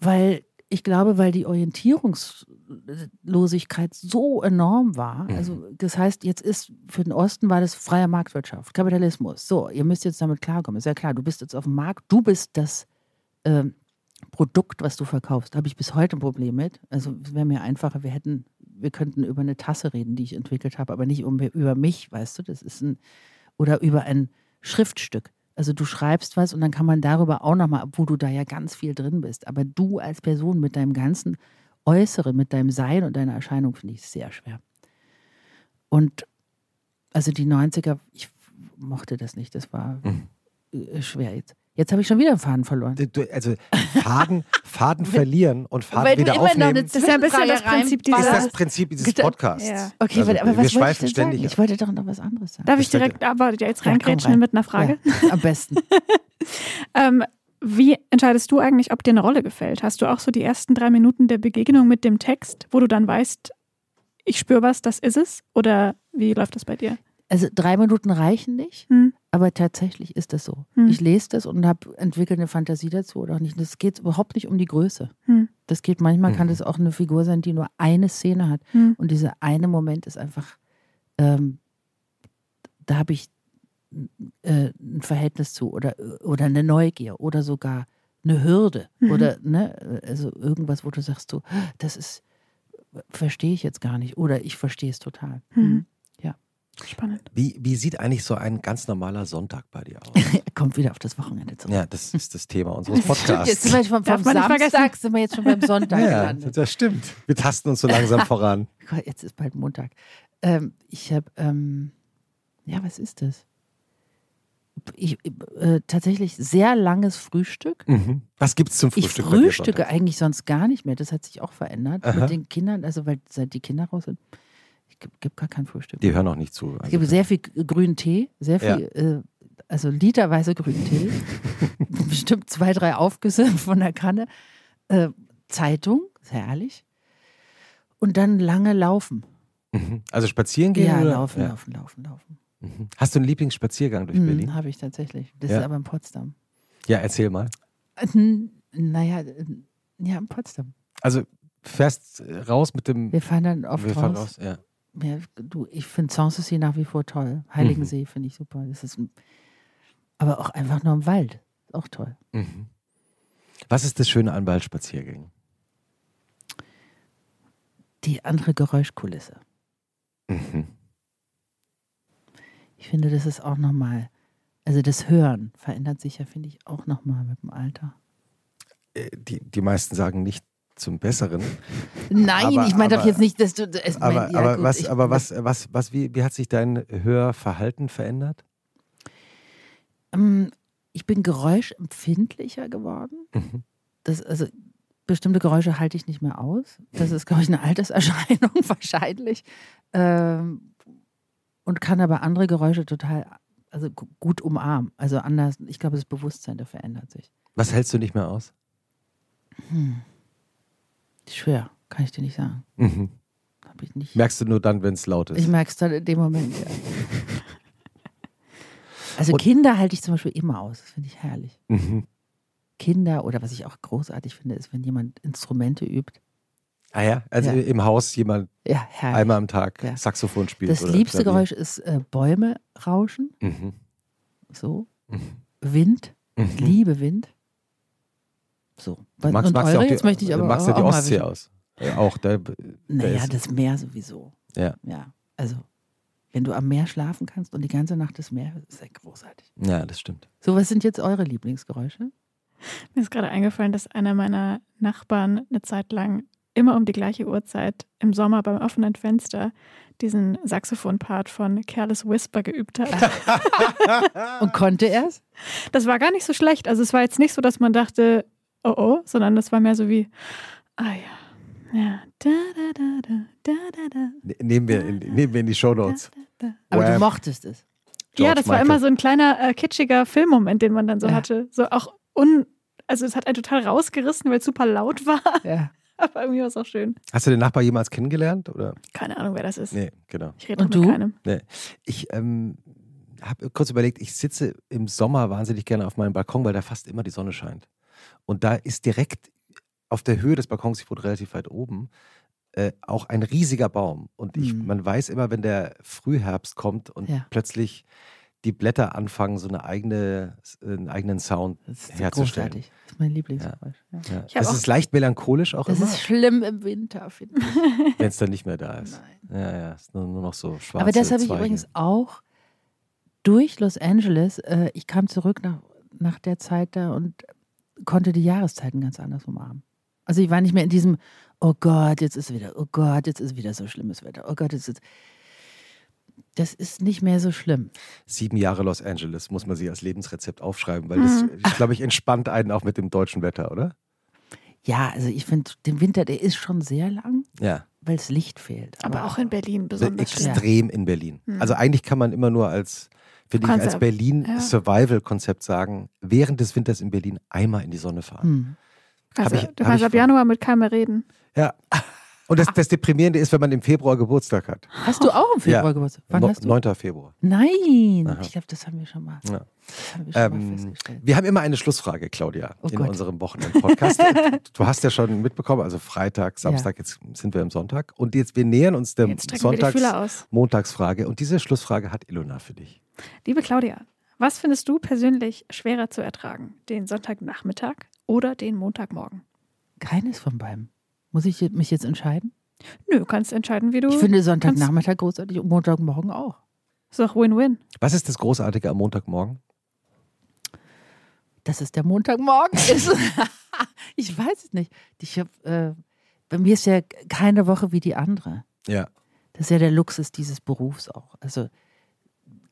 Weil ich glaube, weil die Orientierungslosigkeit so enorm war. Mhm. Also das heißt, jetzt ist für den Osten war das freie Marktwirtschaft, Kapitalismus. So, ihr müsst jetzt damit klarkommen. Ist ja klar, du bist jetzt auf dem Markt, du bist das ähm, Produkt, was du verkaufst. Habe ich bis heute ein Problem mit. Also es wäre mir einfacher, wir hätten, wir könnten über eine Tasse reden, die ich entwickelt habe, aber nicht um, über mich, weißt du. Das ist ein oder über ein Schriftstück. Also du schreibst was und dann kann man darüber auch nochmal, obwohl du da ja ganz viel drin bist. Aber du als Person mit deinem ganzen Äußeren, mit deinem Sein und deiner Erscheinung finde ich sehr schwer. Und also die 90er, ich mochte das nicht, das war Mhm. äh, schwer jetzt. Jetzt habe ich schon wieder einen Faden verloren. Du- du- Also Faden, Faden verlieren und Faden Weil du wieder immer noch aufnehmen. eine Das ist ja ein bisschen das Prinzip ist dieser- das Prinzip dieses Podcasts. Ja. Okay, Also, aber was wir wollte ich schweifen denn ständig. sagen? Ich wollte doch noch was anderes sagen. Darf ich wird- direkt aber jetzt Ja, reingrätschen rein. mit einer Frage? Ja, am besten. Ähm, wie entscheidest du eigentlich, ob dir eine Rolle gefällt? Hast du auch so die ersten drei Minuten der Begegnung mit dem Text, wo du dann weißt, ich spüre was, das ist es? Oder wie läuft das bei dir? Also drei Minuten reichen nicht, Hm. aber tatsächlich ist das so. Hm. Ich lese das und habe entwickle eine Fantasie dazu oder auch nicht. Das geht überhaupt nicht um die Größe. Hm. Das geht manchmal kann Mhm. das auch eine Figur sein, die nur eine Szene hat Hm. und dieser eine Moment ist einfach, ähm, da habe ich äh, ein Verhältnis zu oder oder eine Neugier oder sogar eine Hürde Mhm. oder ne, also irgendwas, wo du sagst, so, das ist verstehe ich jetzt gar nicht oder ich verstehe es total. Mhm. Spannend. Wie, wie sieht eigentlich so ein ganz normaler Sonntag bei dir aus? Er kommt wieder auf das Wochenende zurück. ja, das ist das Thema unseres Stimmt, jetzt Podcasts. sind wir vom, vom Samstag vergessen. sind wir jetzt schon beim Sonntag Ja, gelandet. das stimmt. Wir tasten uns so langsam voran. Gott, Jetzt ist bald Montag. Ähm, ich habe, ähm, ja, was ist das? Ich, äh, tatsächlich sehr langes Frühstück. Mhm. Was gibt's zum Ich Frühstück? bei dir frühstücke eigentlich sonst gar nicht mehr. Das hat sich auch verändert Aha. mit den Kindern. Also, weil seit die Kinder raus sind, gibt gib gar kein Frühstück. Die hören auch nicht zu. Es Also, gibt sehr viel grünen Tee, sehr viel, äh, also literweise grünen Tee. Bestimmt zwei, drei Aufgüsse von der Kanne. Äh, Zeitung, sehr herrlich. Und dann lange laufen. Mhm. also spazieren gehen? Ja, oder? laufen, Ja. laufen, laufen, laufen. Mhm. Hast du einen Lieblingsspaziergang durch Mhm, Berlin? Habe ich tatsächlich. Das Ja. ist aber in Potsdam. Ja, erzähl mal. Äh, Naja, äh, ja, in Potsdam. Also fährst äh, raus mit dem. Wir fahren dann oft wir fahren raus. raus. Ja. Ja, du, ich finde Sanssouci nach wie vor toll. Mhm. Heiligensee finde ich super. Das ist ein, aber auch einfach nur im Wald. Auch toll. Mhm. Was ist das Schöne an Waldspaziergängen? Die andere Geräuschkulisse. Mhm. Ich finde, das ist auch nochmal, also das Hören verändert sich ja, finde ich, auch nochmal mit dem Alter. Äh, Die, die meisten sagen nicht zum Besseren. Nein, Aber- ich meine doch jetzt nicht, dass du. Es Aber, mein, ja, aber, gut, was, ich- aber was, was, was, wie, wie hat sich dein Hörverhalten verändert? Ähm, Ich bin geräuschempfindlicher geworden. Mhm. Das, also bestimmte Geräusche halte ich nicht mehr aus. Das ist, glaube ich, eine Alterserscheinung wahrscheinlich. Ähm, und kann aber andere Geräusche total, also gu- gut umarmen. Also anders, ich glaube, das Bewusstsein, der verändert sich. Was hältst du nicht mehr aus? Hm. Schwer, kann ich dir nicht sagen. Mhm. Hab ich nicht. Merkst du nur dann, wenn es laut ist? Ich merke es dann in dem Moment, ja. Also Und- Kinder halte ich zum Beispiel immer aus. Das finde ich herrlich. mhm. Kinder oder was ich auch großartig finde, ist, wenn jemand Instrumente übt. Ah ja, also Ja. im Haus jemand Ja, einmal am Tag Ja. Saxophon spielt. das liebste Klavier. Geräusch ist äh, Bäume rauschen. Mhm. So. Mhm. Wind. Ich Mhm. liebe Wind. So. Was- Magst, und magst du eure? auch die, Jetzt möchte ich aber magst du auch, die Ostsee aus? Ja, auch. Da, da Naja, ist, das Meer sowieso. Ja. Ja. Also, wenn du am Meer schlafen kannst und die ganze Nacht das Meer, ist ja großartig. ja, das stimmt. So, was sind jetzt eure Lieblingsgeräusche? Mir ist gerade eingefallen, dass einer meiner Nachbarn eine Zeit lang immer um die gleiche Uhrzeit im Sommer beim offenen Fenster diesen Saxophon-Part von Careless Whisper geübt hat. Und konnte er es? Das war gar nicht so schlecht. Also es war jetzt nicht so, dass man dachte, oh oh, sondern das war mehr so wie, ah ja, ja, da da da da da da da. Ne- Nehmen wir in, nehmen wir in die Shownotes. da. Aber du mochtest es. Ja, George das war Michael. immer so ein kleiner äh, kitschiger Filmmoment, den man dann so Ja. hatte. So auch un, also es hat einen total rausgerissen, weil es super laut war. Ja. Aber irgendwie war es auch schön. Hast du den Nachbar jemals kennengelernt? Oder? Keine Ahnung, wer das ist. Nee, genau. Ich rede mit keinem. Ich ähm, habe kurz überlegt, ich sitze im Sommer wahnsinnig gerne auf meinem Balkon, weil da fast immer die Sonne scheint. Und da ist direkt auf der Höhe des Balkons, ich wohne relativ weit oben, äh, auch ein riesiger Baum. Und ich, Mhm. man weiß immer, wenn der Frühherbst kommt und Ja. plötzlich die Blätter anfangen, so eine eigene, einen eigenen Sound Das ist herzustellen. großartig. Das ist mein Lieblingsgeräusch. Ja. Ja. Das ist leicht melancholisch auch Das immer, ist schlimm im Winter, finde ich. wenn es dann nicht mehr da ist. Nein. Ja, ja, ist nur, nur noch so schwarz. Aber das habe ich übrigens auch durch Los Angeles. Äh, ich kam zurück nach, nach der Zeit da und konnte die Jahreszeiten ganz anders umarmen. Also ich war nicht mehr in diesem, oh Gott, jetzt ist wieder, oh Gott, jetzt ist wieder so schlimmes Wetter, oh Gott, jetzt ist. das ist nicht mehr so schlimm. Sieben Jahre Los Angeles muss man sich als Lebensrezept aufschreiben, weil das, Mhm. ich glaube ich, entspannt einen auch mit dem deutschen Wetter, oder? Ja, also ich finde, der Winter, der ist schon sehr lang, Ja. weil das Licht fehlt. Aber auch in Berlin Also besonders extrem in Berlin. Mhm. Also eigentlich kann man immer nur als, finde ich, als ja- Berlin ja. Survival-Konzept sagen, während des Winters in Berlin einmal in die Sonne fahren. Hm. Also, ich- du kannst ich ab. Januar mit keinem mehr reden. Ja. Und das, das Deprimierende ist, wenn man im Februar Geburtstag hat. Hast du auch im Februar Geburtstag? Wann No- hast du? 9. Februar. Nein, Aha. ich glaube, das haben wir schon mal, Ja. haben wir schon mal Ähm, festgestellt. wir haben immer eine Schlussfrage, Claudia, Oh in Gott. unserem Wochenend-Podcast. du hast ja schon mitbekommen, also Freitag, Samstag, jetzt sind wir im Sonntag. Und jetzt, wir nähern uns der Jetzt strecken wir die Sonntags-, Fühler aus. Montagsfrage. Und diese Schlussfrage hat Ilona für dich. Liebe Claudia, was findest du persönlich schwerer zu ertragen? Den Sonntagnachmittag oder den Montagmorgen? Keines von beiden. Muss ich mich jetzt entscheiden? Nö, du kannst entscheiden, wie du. Ich finde Sonntagnachmittag großartig und Montagmorgen auch. ist doch Win-Win. Was ist das Großartige am Montagmorgen? Dass es der Montagmorgen ist. ich weiß es nicht. Ich hab, äh, bei mir ist ja keine Woche wie die andere. Ja. Das ist ja der Luxus dieses Berufs auch. Also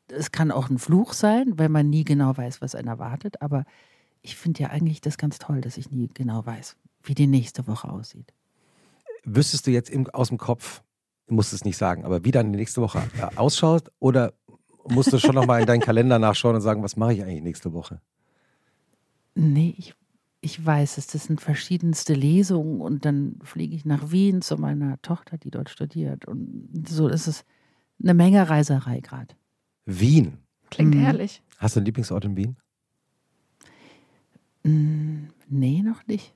es kann auch ein Fluch sein, weil man nie genau weiß, was einen erwartet. Aber ich finde ja eigentlich das ganz toll, dass ich nie genau weiß, wie die nächste Woche aussieht. Wüsstest du jetzt im, aus dem Kopf, du musst es nicht sagen, aber wie dann die nächste Woche äh, ausschaut? Oder musst du schon nochmal in deinen Kalender nachschauen und sagen, was mache ich eigentlich nächste Woche? Nee, ich, ich weiß es. Das sind verschiedenste Lesungen und dann fliege ich nach Wien zu meiner Tochter, die dort studiert. Und so ist es eine Menge Reiserei gerade. Wien. Klingt Mhm. herrlich. Hast du einen Lieblingsort in Wien? Mm, Nee, noch nicht.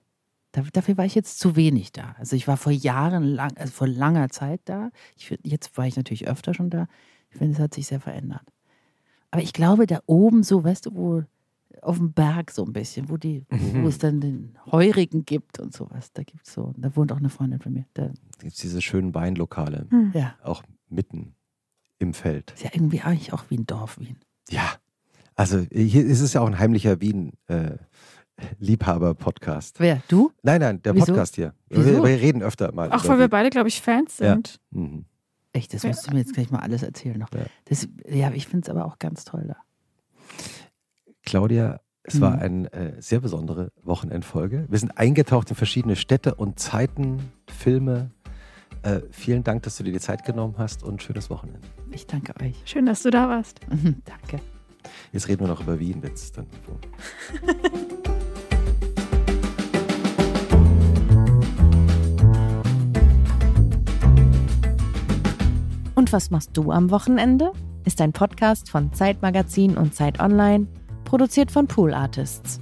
Da- Dafür war ich jetzt zu wenig da. Also ich war vor Jahren lang, also vor langer Zeit da. Ich, jetzt war ich natürlich öfter schon da. Ich finde, es hat sich sehr verändert. Aber ich glaube, da oben so, weißt du, wo auf dem Berg so ein bisschen, wo die, Mhm. wo es dann den Heurigen gibt und sowas. Da gibt's so. Da wohnt auch eine Freundin von mir. Da, gibt es diese schönen Weinlokale, Hm. ja, auch mitten im Feld. ist ja irgendwie eigentlich auch wie ein Dorf Wien. Ja. Also hier ist es ja auch ein heimlicher Wien. Äh, Liebhaber-Podcast. Wer? Du? Nein, nein, der Wieso? Podcast hier. Wir, Wieso? wir reden öfter mal. Auch weil wir beide, glaube ich, Fans Ja. sind. Mhm. Echt, das Ja. musst du mir jetzt gleich mal alles erzählen noch. Ja. Das, ja, ich finde es aber auch ganz toll da. Claudia, es war Mhm. eine äh, sehr besondere Wochenendfolge. Wir sind eingetaucht in verschiedene Städte und Zeiten, Filme. Äh, vielen Dank, dass du dir die Zeit genommen hast und schönes Wochenende. Ich danke euch. Schön, dass du da warst. danke. Jetzt reden wir noch über Wien, wenn es dann. Und was machst du am Wochenende? Ist ein Podcast von Zeitmagazin und Zeit Online, produziert von Pool Artists.